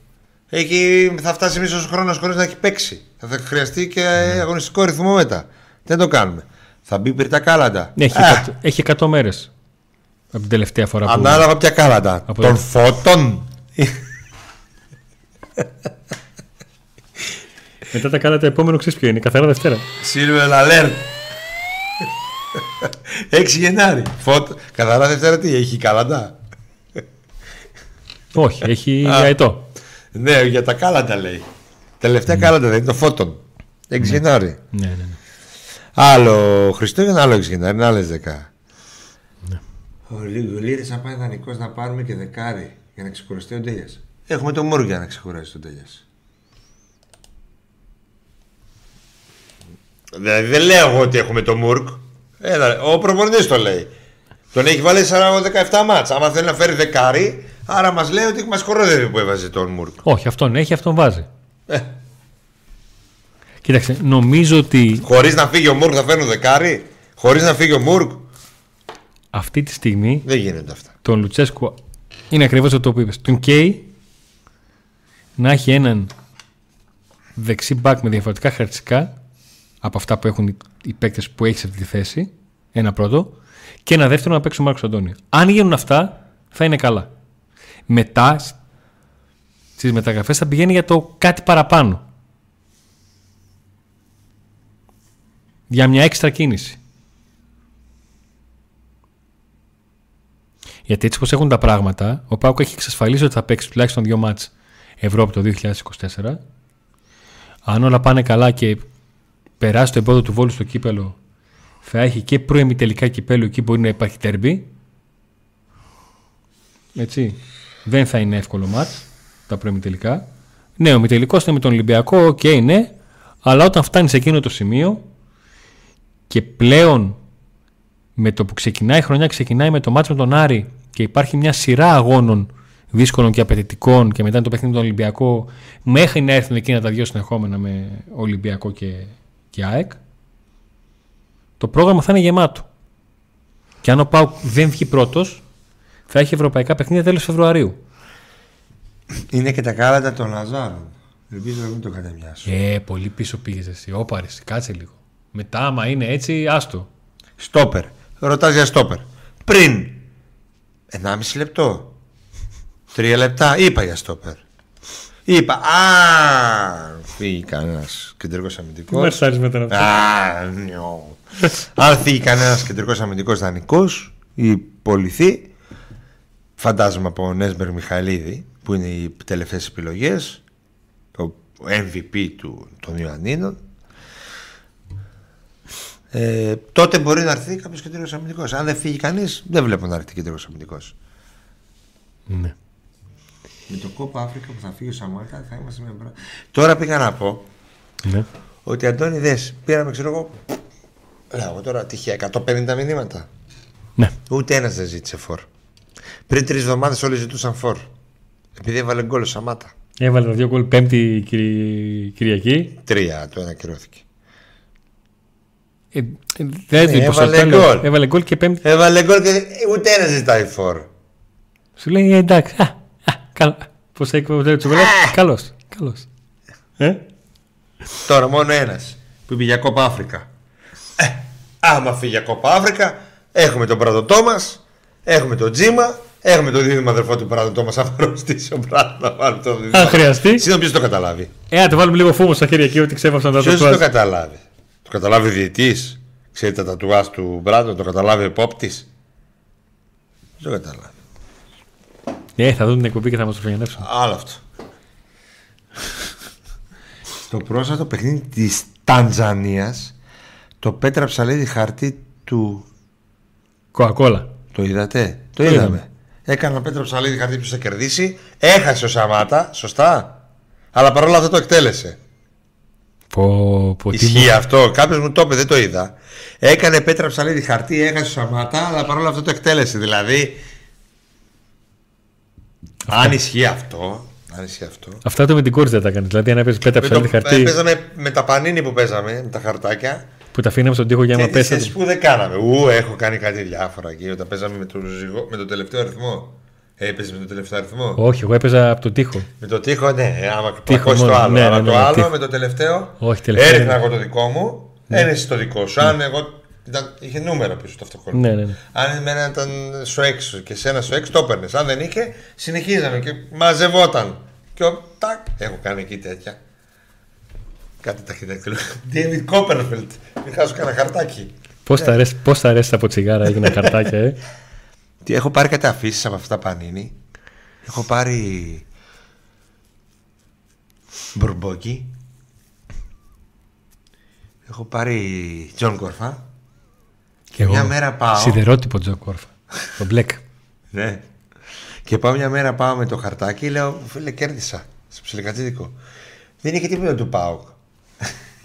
Έχει, θα φτάσει μισό χρόνος χωρίς να έχει παίξει. Θα, θα χρειαστεί και Ναι. αγωνιστικό ρυθμό μετά. Δεν το κάνουμε. Θα μπει πριν τα κάλαντα. Ναι, Έχει, Α, 100, έχει 100 μέρες από την τελευταία φορά που. Ανάλογα ποια κάλαντα. Από Των το- φώτων. Μετά τα κάνατε επόμενο, ξέρεις ποιο είναι, καθαρά Δευτέρα. Silver alert. 6 Γενάρη. Φώτο. Καθαρά Δευτέρα τι έχει κάλαντα; Όχι, έχει Α. αετό. Ναι, για τα κάλαντα λέει. Τελευταία κάλαντα δεν είναι το φώτον. 6 Γενάρη. Ναι, ναι, ναι. Άλλο Χριστούγεννα, άλλο 6 Γενάρη, είναι άλλες 10. Ο Λίρη θα πάει δανεικός να πάρουμε και δεκάρι για να ξεκουραστεί ο Ντέλιας. Έχουμε το Μούρ για να ξεκουράσει τον Ντέλιας. Δηλαδή δεν λέω εγώ ότι έχουμε το Μουρκ. Έλα, ο προπονητής το λέει. Τον έχει βάλει 17 μάτς. Άμα θέλει να φέρει δεκάρι, άρα μας λέει ότι μας κορόδευε που έβαζε τον Μουρκ. Όχι, αυτόν έχει, αυτόν βάζει. Ε, Κοίταξε, νομίζω ότι Χωρίς να φύγει ο Μουρκ θα φέρνουν δεκάρι. Χωρίς να φύγει ο Μουρκ. αυτή τη στιγμή Δεν γίνονται αυτά. τον Λουτσέσκου είναι ακριβώς αυτό που είπες. Τον καίει να έχει έναν δεξί μπακ με διαφορετικά χαρακτηριστικά από αυτά που έχουν οι- οι παίκτες που έχεις σε αυτή τη θέση. Ένα πρώτο. Και ένα δεύτερο να παίξει ο Μάρκος Αντώνιο. Αν γίνουν αυτά, θα είναι καλά. Μετά στις μεταγραφές θα πηγαίνει για το κάτι παραπάνω. Για μια έξτρα κίνηση. Γιατί έτσι όπως έχουν τα πράγματα, ο ΠΑΟΚ έχει εξασφαλίσει ότι θα παίξει τουλάχιστον δύο μάτς Ευρώπη το 2024. Αν όλα πάνε καλά και περάσει το εμπόδιο του Βόλου στο κύπελλο, θα έχει και προημιτελικά κυπέλλου εκεί μπορεί να υπάρχει ντέρμπι. Έτσι. Δεν θα είναι εύκολο μάτς τα προημιτελικά. Ναι, ο ημιτελικός είναι με τον Ολυμπιακό, οκ, ναι. Αλλά όταν φτάνει σε εκείνο το σημείο και πλέον με το που ξεκινάει η χρονιά, ξεκινάει με το μάτς με τον Άρη και υπάρχει μια σειρά αγώνων δύσκολων και απαιτητικών και μετά είναι το παιχνίδι με τον Ολυμπιακό μέχρι να έρθουν εκείνα τα δύο συνεχόμενα με Ολυμπιακό και, και ΑΕΚ το πρόγραμμα θα είναι γεμάτο. Και αν ο Πάουκ δεν βγει πρώτος θα έχει ευρωπαϊκά παιχνίδια τέλος Φεβρουαρίου. Είναι και τα κάλαντα των Λαζάρων. Ελπίζω να μην το κατεμοιάσω. Ε, πολύ πίσω πήγες εσύ. Όπαρες, κάτσε λίγο. Μετά άμα είναι έτσι, άστο. Στόπερ. Ρωτάς για στόπερ. Πριν 1,5 λεπτό. 3 λεπτά. Είπα για στόπερ. Είπα. Α, φύγει κανένας κεντρικός αμυντικός. Μερσάρεις μετά να Α, νιώ. Αν φύγει κανένας κεντρικός αμυντικός δανεικός ή πολιθεί, φαντάζομαι από ο Νέσμπερ Μιχαηλίδη, που είναι οι τελευταίες επιλογές, το MVP του, των Ιωαννίνων, ε, τότε μπορεί να έρθει κάποιος κεντρικός αμυντικός. Αν δεν φύγει κανείς, δεν βλέπω να έρθει κεντρικός αμυντικός. Ναι. Με το κόπα Αφρικα που θα φύγει ο Σαμάτα θα είμαστε μια μπρα... Τώρα πήγα να πω ναι. ότι Αντώνη δες, πήραμε ξέρω εγώ, λέω εγώ τώρα τυχαία 150 μηνύματα. ναι. Ούτε ένας δεν ζήτησε φόρ. Πριν τρεις εβδομάδες όλοι ζητούσαν φόρ. Επειδή έβαλε γκολ ο Σαμάτα. Έβαλε τα δύο γκολ πέμπτη Κυρι- Κυριακή. Τρία, το ένα κυρώθηκε. Ε, ε, δεν Ναι, το είπα, έβαλε το λέω. γκολ. Έβαλε γκολ και πέμπτη. Έβαλε γκολ και ούτε ένας ζητάει φόρ. Σου λέει «Ε, εντάξει. Α, α, καλά. Πώς θα εκπαιδεύει το τσουκολάτι. Καλώ. Καλώ. Ε; Τώρα μόνο ένας που είπε για κόπα Αφρικα. Ε, άμα φύγει για κόπα Αφρικα, έχουμε τον Πραδοτό μα, έχουμε τον Τζίμα, έχουμε τον δίδυμο αδερφό του Πραδοτό μας. Αν αρρωστήσει ο Πράδο να βάλει το δίδυμο. Αν χρειαστείς. Συγγνώμη, ποιος το καταλάβει; Ε, να το βάλουμε λίγο φούμο στα χέρια εκεί ότι ξέφαυσαν τα Ποιος το τatuάζ. καταλάβει; Το καταλάβει ο διαιτή. Ξέρει τα τατουάζ του Μπράντον, το καταλάβει ο επόπτης. Δεν το καταλάβει; Ε, θα δουν την εκπομπή και θα μας το φαινιανεύσουν. Άλλο αυτό. Στο πρόσφατο παιχνίδι της Τανζανίας το Πέτρα Ψαλίδη χαρτί του... Κοακόλα. Το είδατε; Το, είδαμε. είδαμε. Έκανα ο Πέτρα Ψαλίδη χαρτί που θα κερδίσει. Έχασε ο Σαμάτα, σωστά. Αλλά παρόλα αυτό το εκτέλεσε. Πω, πω, τι Ισχύει αυτό. Κάποιος μου το είπε, δεν το είδα. Έκανε Πέτρα Ψαλίδη χαρτί, έχασε ο Σαμάτα, αλλά παρόλα αυτό το εκτέλεσε. Δηλαδή. Αν ισχύει αυτό. Αν ισχύει αυτό. Αυτά το με την κόρη δεν τα έκανες. Δηλαδή, αν έπαιζες πέτα Με ψαλίδι το- χαρτί ε, Παίζαμε με τα πανίνι που παίζαμε, με τα χαρτάκια. Που τα αφήναμε στον τοίχο για να Και πέσει. τις που δεν κάναμε. Ου, έχω κάνει κάτι διάφορα εκεί. Όταν παίζαμε με το, ζυγό, με το τελευταίο αριθμό. Ε, Έπαιζες με το τελευταίο αριθμό; Όχι, εγώ έπαιζα από το τοίχο. Με το τείχο, ναι, ε, άμα Τείχο πακώσει το μόνο, άλλο. ναι, αλλά ναι, το ναι, άλλο τείχο. με το τελευταίο. Όχι, τελευταίο. Έριχνα ναι. εγώ το δικό μου. Ένα εσύ το δικό σου. Αν εγώ. Ήταν, είχε νούμερα πίσω το αυτοκόλλητο. Ναι, ναι, ναι. Αν εμένα ήταν στο έξω και σε ένα στο έξω, το έπαιρνες. Αν δεν είχε, συνεχίζαμε και μαζευόταν. Και ο τάκ, έχω κάνει εκεί τέτοια. Κάτι ταχυδακτηλό. David Copperfield. Μην χάσω κανένα χαρτάκι. Πώς θα αρέσει, πώς θα αρέσει από τσιγάρα έγινα χαρτάκια, ε; Τι, έχω πάρει κάτι αφήσεις από αυτά πανίνι. Έχω πάρει. Μπουρμπόκι. Έχω πάρει Τζον Κορφά. Και Μια μέρα πάω. Σιδερότυπο Τζο Κόρφα. Το μπλεκ. Ναι. Και πάω μια μέρα πάω με το χαρτάκι. Λέω, φίλε, κέρδισα. Στο ψιλικατζίδικο. Δεν είχε τίποτα του ΠΑΟΚ.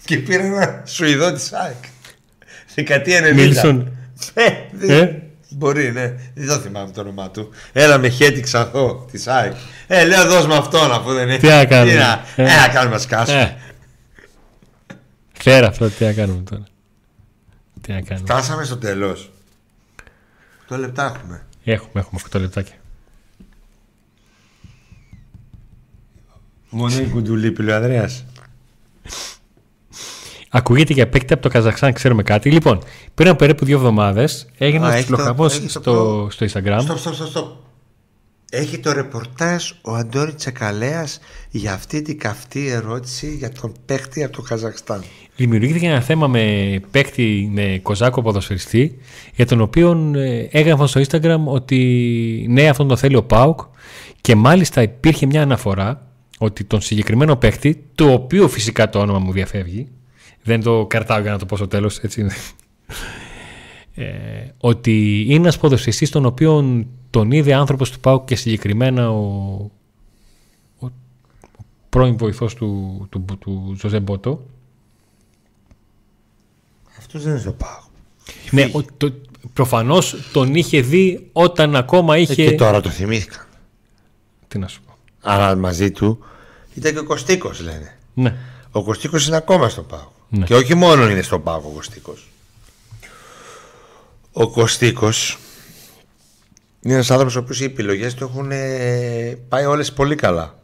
Και πήρα ένα Σουηδό της ΑΕΚ. Δεκαετία 90. Μίλσον. Ε, δεν- Ε; Μπορεί, ναι. Δεν το θυμάμαι το όνομά του. Έλα με χέτη ξανθό της ΑΕΚ. Ε, λέω δώσ' με αυτόν αφού δεν είναι. Τι να κάνουμε; να, Ε. ε, να κάνουμε, να σκάσουμε. Ε, Πέρα αυτό, τι να κάνουμε τώρα. Τι να κάνουμε; Φτάσαμε στο τέλος. Το λεπτά έχουμε. Έχουμε, έχουμε 8 λεπτάκια. Μόνο η κουντουλή λέει ο Ανδρέας. Ακούγεται για παίκτη από το Καζαχστάν, ξέρουμε κάτι. Λοιπόν, πριν από περίπου δύο εβδομάδες έγινε Α, ένα έχει το- ψιλοχαμός έχει το στο, προ- στο Instagram. Στοπ, στοπ, στοπ, στοπ. Έχει το ρεπορτάζ ο Αντώνη Τσεκαλέας για αυτή την καυτή ερώτηση για τον παίχτη από το Καζακστάν. Δημιουργήθηκε ένα θέμα με παίκτη με κοζάκο ποδοσφαιριστή, για τον οποίο ε, έγραφαν στο Instagram ότι ναι, αυτόν τον θέλει ο Πάουκ και μάλιστα υπήρχε μια αναφορά ότι τον συγκεκριμένο παίκτη, το οποίο φυσικά το όνομα μου διαφεύγει, δεν το καρτάω για να το πω στο τέλος, έτσι είναι. Ε, ότι είναι ένας ποδοσφαιριστής τον οποίο τον είδε άνθρωπος του ΠΑΟΚ και συγκεκριμένα ο, ο, ο πρώην βοηθός του, του, του, του Ζωζέ Μπότο Αυτός δεν είναι στο Πάο. Ναι, ο, το, προφανώς τον είχε δει όταν ακόμα είχε... Και τώρα το θυμήθηκα. Τι να σου πω. Αλλά μαζί του ήταν και ο Κωστίκος λένε. Ναι. Ο Κωστίκος είναι ακόμα στο Πάο. Ναι. Και όχι μόνο είναι στο Πάο ο Κωστίκος. Ο Κωστίκος είναι ένας άνθρωπος ο οποίος οι επιλογές του έχουν ε, πάει όλες πολύ καλά.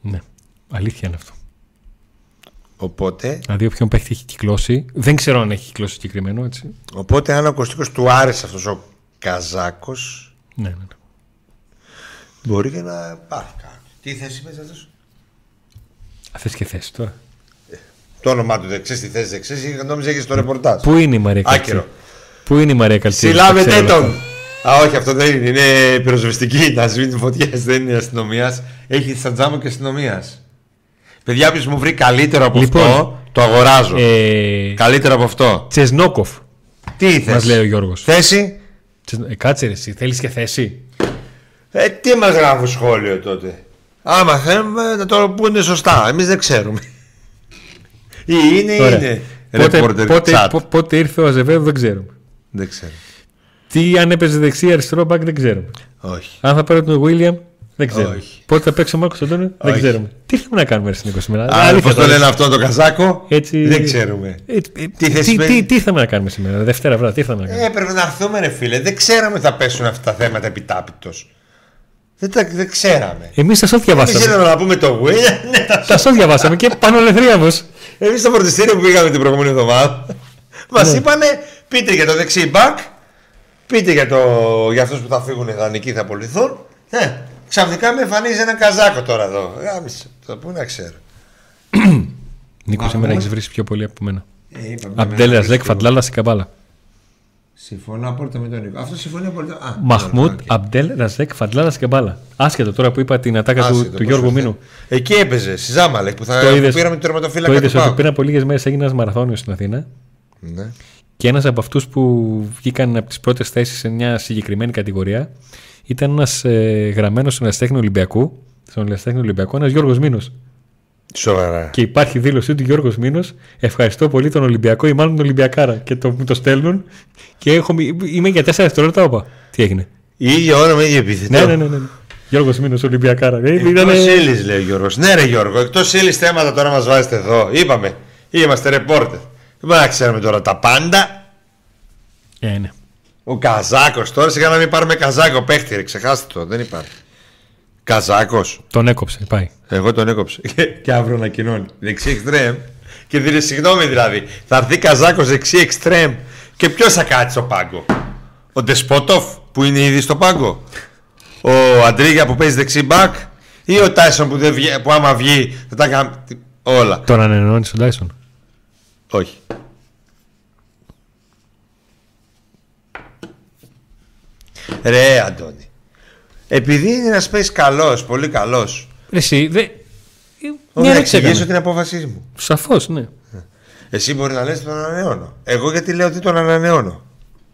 ναι. Αλήθεια είναι αυτό. Οπότε, Δηλαδή όποιον παίχτη έχει κυκλώσει, δεν ξέρω αν έχει κυκλώσει συγκεκριμένο, έτσι. οπότε αν ο Κωστίκος του άρεσε αυτός ο Καζάκος Ναι, ναι, ναι. μπορεί και να υπάρχει κάτι. Τι θέση παίζει αυτός; Α, θες και θέση τώρα. Το όνομά του δεξί, τη θέση δεξί, νόμιζα έχεις στο ρεπορτάζ. Πού είναι η Μαρία Καλτή. Άκυρο. Πού είναι η Μαρία Καλτή. Συλλάβετε τον! Α, όχι, αυτό δεν είναι. Είναι πυροσβεστική. Να σβήνει φωτιέ. Δεν είναι αστυνομίας. Έχει σαν τζάμο και αστυνομίας. Παιδιά, όποιο μου βρει καλύτερο από Λοιπόν, αυτό, το αγοράζω. Ε, Καλύτερο από αυτό. Τσεσνόκοφ, Τι θες; μας λέει ο Γιώργος. Θέση; Τσεσνο- Ε, κάτσε ρε, εσύ, θέλεις και θέση; Ε, τι μας γράφουν σχόλιο τότε; Άμα θέλουμε να το πούνε σωστά. Εμείς δεν ξέρουμε. Ή είναι ή Ωραία. είναι. Πότε, Reporter πότε, chat. πο- πότε ήρθε ο Αζεβέδο δεν ξέρουμε. Δεν ξέρω. Τι αν έπαιζε δεξί αριστερό μπακ δεν ξέρουμε. Όχι. Αν θα πάρει τον Βίλιαμ δεν ξέρουμε. Όχι. Πότε θα παίξει ο Μάρκος Αντώνιο δεν Όχι. ξέρουμε. Τι θέλουμε να κάνουμε στην 20 σήμερα. Α, Αλήθεια πώς το τώρα. λένε αυτό το καζάκο; Έτσι- Δεν ξέρουμε. Ε, ε, Τι τι, θέση τι, παίζει; τι, ήρθαμε να κάνουμε σήμερα, Δευτέρα βράδυ, τι ήρθαμε να κάνουμε; Ε, πρέπει να έρθουμε ρε φίλε. Δεν ξέραμε ότι θα πέσουν αυτά τα θέματα επιτάπητος. Δεν, τα, δεν ξέραμε. Εμείς τα σο Εμείς διαβάσαμε. ήρθαμε να πούμε το William. Ναι, τα- Τα σο διαβάσαμε και πάνω ελευθερία μα. Εμείς στο φορτιστήριο που πήγαμε την προηγούμενη εβδομάδα μας Ναι. είπανε πείτε για το δεξί μπακ, πείτε για, το, για αυτούς που θα φύγουν ιδανικοί θα απολυθούν. Ε, ξαφνικά με εμφανίζει ένα καζάκο τώρα εδώ. Γάμισε. Το πού να ξέρω. Νίκος, σήμερα έχεις βρει πιο πολύ από μένα. Ε, είπαμε, Αμπτέλ με- Ραζέκ Φαντλάλα στην Καμπάλα. Συμφωνώ απόλυτα με τον Νίκο. Αυτό συμφωνεί απόλυτα. Α, Μαχμούτ οκ. Αμπτέλ Ραζέκ Φαντλάλα στην Καμπάλα. Άσχετο τώρα που είπα την ατάκα Άσε του, το, του πώς Γιώργου ήρθε. Μίνου. Εκεί έπαιζε, στη Ζάμαλεκ που, θα, Το που είδες- πήραμε τον Το τερματοφύλακα είδες του ότι Πάου. πριν από λίγε μέρες έγινε ένα μαραθώνιος στην Αθήνα Ναι. και ένας από αυτούς που βγήκαν από τις πρώτες θέσεις σε μια συγκεκριμένη κατηγορία ήταν ένας ε, γραμμένος στον Εραστέχνη Ολυμπιακού. Στον Εραστέχνη Ολυμπιακού, ένας Γιώργος Μίνος. Σοβαρά. Και υπάρχει δήλωσή του Γιώργος Μίνο. Ευχαριστώ πολύ τον Ολυμπιακό ή μάλλον τον Ολυμπιακάρα. Και το, μου το στέλνουν και έχω, είμαι για 4 δευτερόλεπτα. Όπα. Τι έγινε; Η ίδια όνομα, ίδιο επίθετο. Ναι, ναι, ναι. ναι. Γιώργος Μίνο Ολυμπιακάρα. Ε, Εκτός ήτανε- ύλης, λέει ο Γιώργος. Ναι, ρε Γιώργο, εκτός ύλης θέματα τώρα μας βάζετε εδώ. Είπαμε, είμαστε ρεπόρτερ. Δεν μπορούμε να ξέρουμε τώρα τα πάντα. Ε, ναι. Ο Καζάκος τώρα, σιγά να μην πάρουμε Καζάκο παίχτη, ρε, ξεχάστε το, δεν υπάρχει. Καζάκος. Τον έκοψε. Πάει. Εγώ τον έκοψα. Και, και αύριο ανακοινώνει. Δεξί εξτρέμ. Και δίνει συγγνώμη δηλαδή. Θα έρθει Καζάκος δεξί εξτρέμ. Και ποιος θα κάτσει στο πάγκο; Ο Ντεσπότοφ που είναι ήδη στο πάγκο. Ο Αντρίγια που παίζει δεξί μπακ. Ή ο Τάισον που, δεν βγει- που άμα βγει θα τα κάνει. Όλα. Τον ανενώνεις τον Τάισον; Όχι. Ρε Αντώνη. Επειδή είναι ένας παίζει καλός, πολύ καλός. Εσύ, δε. Όχι, να εξηγήσω την απόφασή μου. Σαφώς, ναι. Εσύ μπορεί να λες τον ανανεώνω. Εγώ γιατί λέω ότι τον ανανεώνω.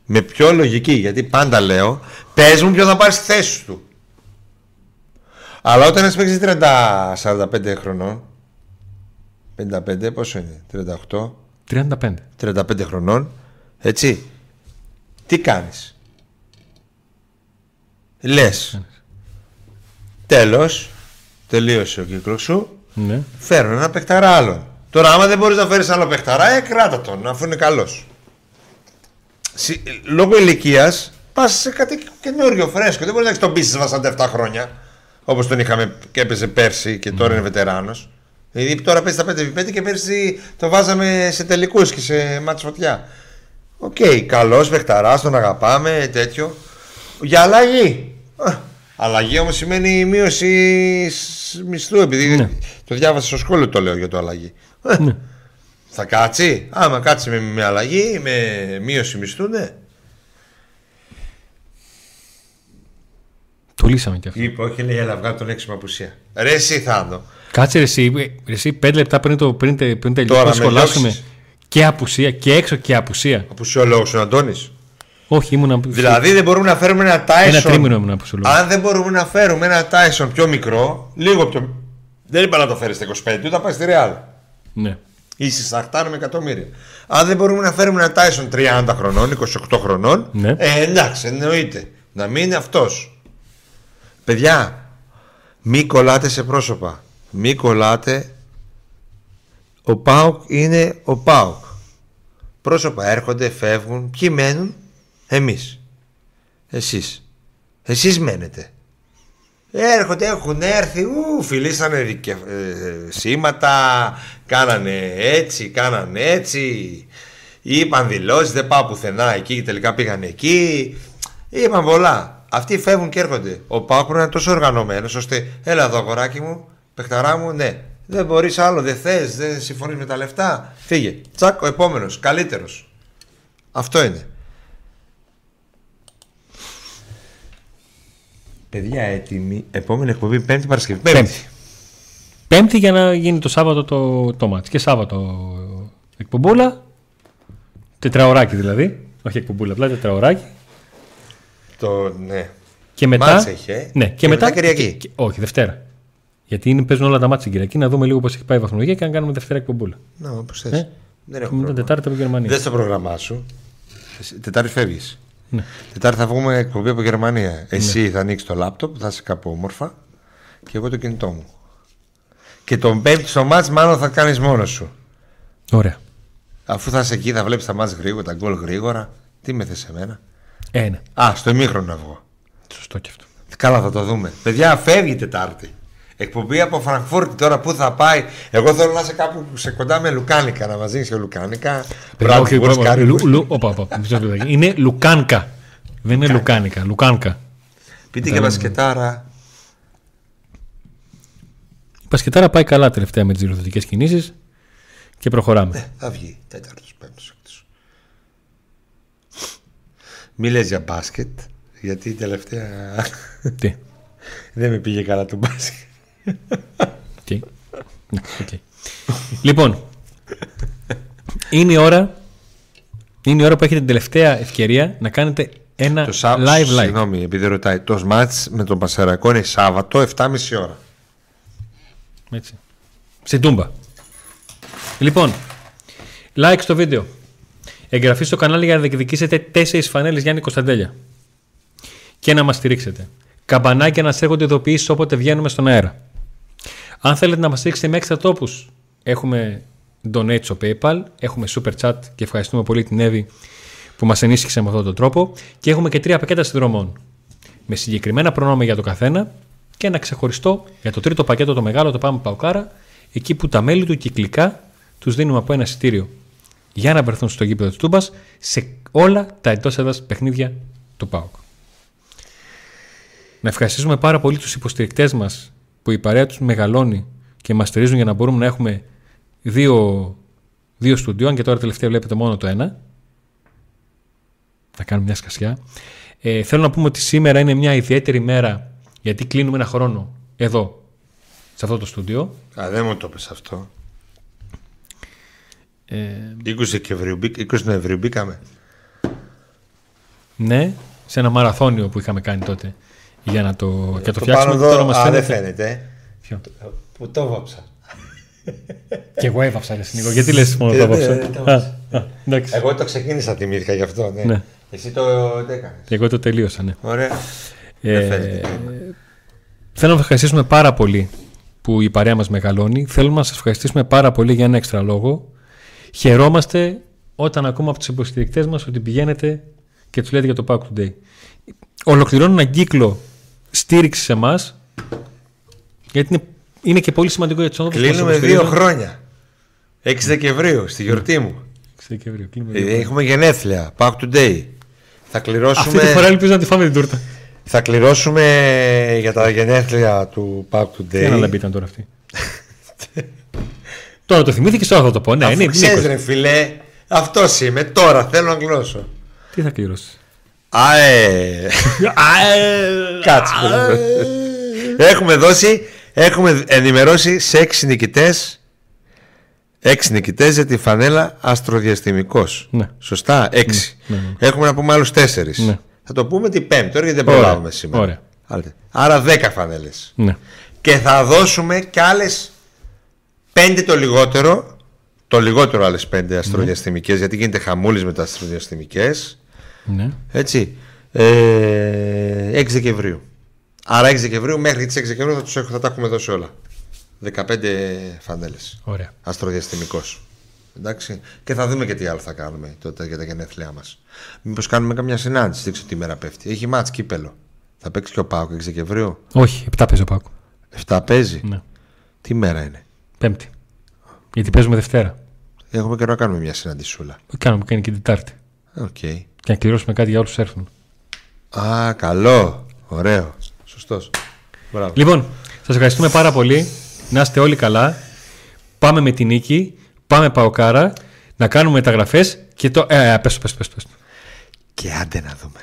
Με ποιο λογική, γιατί πάντα λέω, πες μου ποιο θα πάρεις στη θέση του. Αλλά όταν ένας παίξει 30-45 χρονών, 55 πόσο είναι, 38, 35. 35 χρονών, έτσι, τι κάνεις; Λες, τέλος, τελείωσε ο κύκλος σου, Ναι. φέρνω ένα παιχταρά άλλον. Τώρα, άμα δεν μπορείς να φέρεις άλλο παιχταρά, ε, κράτα τον, αφού είναι καλός. Λόγω ηλικίας, πας σε κάτι καινούριο, φρέσκο. Δεν μπορείς να έχεις τον πείσει βασάντα 7 χρόνια. Όπως τον είχαμε και έπαιζε πέρσι και τώρα είναι βετεράνος. Δηλαδή τώρα παίζει τα 5x5 και πέρσι το βάζαμε σε τελικούς και σε μάτς φωτιά. Οκ, okay, καλός παιχταράς, τον αγαπάμε, τέτοιο. Για αλλαγή. Αλλαγή όμως σημαίνει μείωση μισθού, επειδή ναι. το διάβασα στο σχόλιο το λέω για το αλλαγή. Ναι. Θα κάτσει; Άμα κάτσει με, με αλλαγή, με μείωση μισθού, ναι. Το λύσαμε κι αυτό. Είπε, όχι, λέει, αλλά βγάλει τον έξι απουσία. Ρε, εσύ Θάνο. Κάτσε ρε, εσύ, ρε, εσύ πέντε λεπτά πριν, το, πριν, πριν τελειώσουμε να σχολάσουμε και απουσία και έξω και απουσία. Απουσιολόγος ο Αντώνης. Όχι, ήμουν Δηλαδή δεν μπορούμε να φέρουμε ένα Tyson. Ένα τρίμηνο ήμουν απουσιολόγο. Αν δεν μπορούμε να φέρουμε ένα Tyson πιο μικρό, λίγο πιο. Δεν είπα να το φέρεις στα 25, ούτε θα πάει στη Real. Ναι. Είσαι σαχτάρ με εκατομμύρια. Αν δεν μπορούμε να φέρουμε ένα Tyson 30 χρονών, 28 χρονών, ναι. ε, εντάξει, εννοείται. Να μην είναι αυτός. Παιδιά, μη κολλάτε σε πρόσωπα. Μη κολλάτε. Ο Πάουκ είναι ο Πάουκ. Πρόσωπα έρχονται, φεύγουν. Ποιοι μένουν, εμείς. Εσείς. Εσείς μένετε. Έρχονται, έχουν έρθει, ου, φιλήσανε δικαι... ε, σήματα, κάνανε έτσι, κάνανε έτσι. Είπαν δηλώσεις, δεν πάω πουθενά εκεί και τελικά πήγαν εκεί. Είπαν πολλά. Αυτοί φεύγουν και έρχονται. Ο Πάουκ είναι τόσο οργανωμένος ώστε, έλα εδώ αγοράκι μου, παιχταρά μου, ναι. Δεν μπορείς άλλο, δεν θες, δεν συμφωνείς με τα λεφτά. Φύγε. Τσακ, ο επόμενος, καλύτερος. Αυτό είναι. Παιδιά, έτοιμη. Επόμενη εκπομπή Πέμπτη Παρασκευή. Πέμπτη. Πέμπτη για να γίνει το Σάββατο το, το μάτς. Και Σάββατο εκπομπούλα. Τετραωράκι δηλαδή. Όχι εκπομπούλα, απλά τετραωράκι. Το, ναι. Και μετά. Μάτς έχει, ε. Ναι, και, Και μετά. μετά Κυριακή. και- όχι, Δευτέρα. Γιατί είναι, παίζουν όλα τα μάτια την Κυριακή. Να δούμε λίγο πώς έχει πάει η βαθμολογία και να κάνουμε Δευτέρα εκπομπούλα. Ναι, όπως θες. Ε, Δεν Και έχω μετά πρόβλημα. Τετάρτη από Γερμανία. Δεν στο πρόγραμμά σου. Εσύ- Τετάρτη φεύγεις. Ναι. Τετάρτη θα βγούμε εκπομπή από Γερμανία. Εσύ θα ανοίξεις το λάπτοπ, θα είσαι κάπου όμορφα και εγώ το κινητό μου. Και τον πέμπτη στο μάτς μάλλον θα κάνεις μόνος σου. Ωραία. Αφού θα είσαι εκεί, θα βλέπεις τα μάτς γρήγορα, τα γκολ γρήγορα. Τι με θες εμένα; Ε, ναι. Α, στο ημίχρονο να βγω. Σωστό και αυτό. Καλά, θα το δούμε. Παιδιά, φεύγει η Τετάρτη. Εκπομπή από Φραγκφούρτη τώρα πού θα πάει; Εγώ θέλω να είσαι κάπου σε κοντά με Λουκάνικα να μας δίνεις και Λουκάνικα. Παιδιά, όχι, Bratwurst, όχι, currywurst. Λου- Λου- όπα, όπα, μισό λεπτάκι. Είναι Λουκάνκα. Δεν είναι Λουκάνικα. Λουκάνκα. Πείτε και μπασκετάρα. Η μπασκετάρα πάει καλά τελευταία με τις διορθωτικές κινήσεις και προχωράμε. Ε, θα βγει τέταρτος, πέμπτος, έκτο. Μη λες για μπάσκετ, γιατί η τελευταία Τι; δεν με πήγε καλά το μπάσκετ. Τι; Ναι, οκ. Λοιπόν, είναι η ώρα. Είναι η ώρα που έχετε την τελευταία ευκαιρία να κάνετε ένα Το Σά- live live. Συγγνώμη, επειδή ρωτάει. Το μάτς με τον Πασαρακό είναι Σάββατο 7.30 ώρα. Έτσι. Στην τούμπα. Λοιπόν, like στο βίντεο. Εγγραφή στο κανάλι για να διεκδικήσετε 4 φανέλες Γιάννη Κωνσταντέλια. Και να μας στηρίξετε. Καμπανάκια να σας έρχονται ειδοποιήσεις όποτε βγαίνουμε στον αέρα. Αν θέλετε να μας στηρίξετε με έξτρα τόπους, έχουμε donate στο PayPal, έχουμε super chat και ευχαριστούμε πολύ την Εύη που μας ενίσχυσε με αυτόν τον τρόπο και έχουμε και τρία πακέτα συνδρομών με συγκεκριμένα προνόμια για το καθένα και ένα ξεχωριστό για το τρίτο πακέτο το μεγάλο το πάμε παουκάρα εκεί που τα μέλη του κυκλικά τους δίνουμε από ένα εισιτήριο για να βρεθούν στο γήπεδο της Τούμπας σε όλα τα εντός έδρας παιχνίδια του ΠΑΟΚ. Να ευχαριστήσουμε πάρα πολύ τους υποστηρικτές μας που η παρέα τους μεγαλώνει και μας στηρίζουν για να μπορούμε να έχουμε δύο, δύο στούντιο, αν και τώρα τελευταία βλέπετε μόνο το ένα. Θα κάνουμε μια σκασιά. Ε, θέλω να πούμε ότι σήμερα είναι μια ιδιαίτερη μέρα γιατί κλείνουμε ένα χρόνο εδώ, σε αυτό το στούντιο. Α, δεν μου το πες αυτό. Ε, 20 Δεκεμβρίου, μπήκα- 20 Νοεμβρίου μπήκαμε. ναι, σε ένα μαραθώνιο που είχαμε κάνει τότε για να το, για το, Το φτιάξουμε. πάνω και τώρα εδώ, μας α, δεν φαίνεται- φαίνεται. Ποιο; Που το βάψα. Και εγώ έβαψα, ρε Νίκο. Γιατί λες μόνο το Ε, έβαψα. ναι, το Α, έβαψα. α, Εντάξει. Εγώ το ξεκίνησα τη μύρκα γι' αυτό, ναι. Ναι. Εσύ το το έκανες. Και εγώ το τελείωσα, ναι. Ωραία. Ε, Δεν φαίνεται. θέλω να ευχαριστήσουμε πάρα πολύ που που η παρέα μας μεγαλώνει. Θέλουμε να σας ευχαριστήσουμε πάρα πολύ για ένα έξτρα λόγο. Χαιρόμαστε όταν ακούμε από τους υποστηρικτές μας ότι πηγαίνετε και τους λέτε για το Pack Today. Ολοκληρώνω ένα κύκλο στήριξη σε εμάς, γιατί είναι, είναι και πολύ σημαντικό για τους ανθρώπους Κλείνουμε δύο χρόνια. 6 Δεκεμβρίου, στη γιορτή μου. 6 Δεκεμβρίου. Ε, έχουμε γενέθλια. Pack Today. Θα κληρώσουμε. Αυτή τη φορά ελπίζω να τη φάμε την τούρτα. Θα κληρώσουμε για τα γενέθλια του Pack Today. Τι αναλαμπή ήταν τώρα αυτή; τώρα το θυμήθηκε, τώρα θα το πω. Ναι, Αφού είναι ξέρεις, ρε φιλέ, αυτός είμαι. Τώρα θέλω να κληρώσω. Τι θα κληρώσεις; Αε. Κάτσε. έχουμε δώσει, έχουμε ενημερώσει σε έξι νικητές. Έξι νικητές για τη φανέλα αστροδιαστημικός. Ναι. Σωστά, έξι. Ναι, ναι, Έχουμε να πούμε άλλους τέσσερις. Ναι. Θα το πούμε την Πέμπτη, τώρα γιατί δεν Ωραία, προλάβουμε σήμερα. ωραία. Άρα- Άρα δέκα φανέλες. Ναι. Και θα δώσουμε κι άλλες πέντε το λιγότερο. Το λιγότερο άλλες πέντε αστροδιαστημικές, γιατί γίνεται χαμούλης με τα αστροδιαστημικές. Ναι. Έτσι. Ε, 6 Δεκεμβρίου. Άρα 6 Δεκεμβρίου μέχρι τις 6 Δεκεμβρίου θα, τους έχω, θα τα έχουμε δώσει όλα. 15 φανέλε. Ωραία. Αστροδιαστημικός. Εντάξει. Και θα δούμε και τι άλλο θα κάνουμε τότε για τα γενέθλιά μας. Μήπως κάνουμε καμιά συνάντηση, δεν ξέρω τι μέρα πέφτει. Έχει μάτς κύπελλο. Θα παίξει και ο ΠΑΟΚ 6 Δεκεμβρίου; Όχι, 7 παίζει ο ΠΑΟΚ. 7 παίζει; Ναι. Τι μέρα είναι; Πέμπτη. Γιατί παίζουμε Δευτέρα. Έχουμε καιρό να κάνουμε μια συναντησούλα. Κάνουμε κάνει και την Τετάρτη. Οκ. Και να κληρώσουμε κάτι για όλους που έρθουν. Α, καλό. Ωραίο. Σωστός. Μπράβο. Λοιπόν, σας ευχαριστούμε πάρα πολύ. Να είστε όλοι καλά. Πάμε με την νίκη. Πάμε παοκάρα. Να κάνουμε μεταγραφέ. Και το. Ε, ε, πες το, πες το, πες το, πες το. Και άντε να δούμε.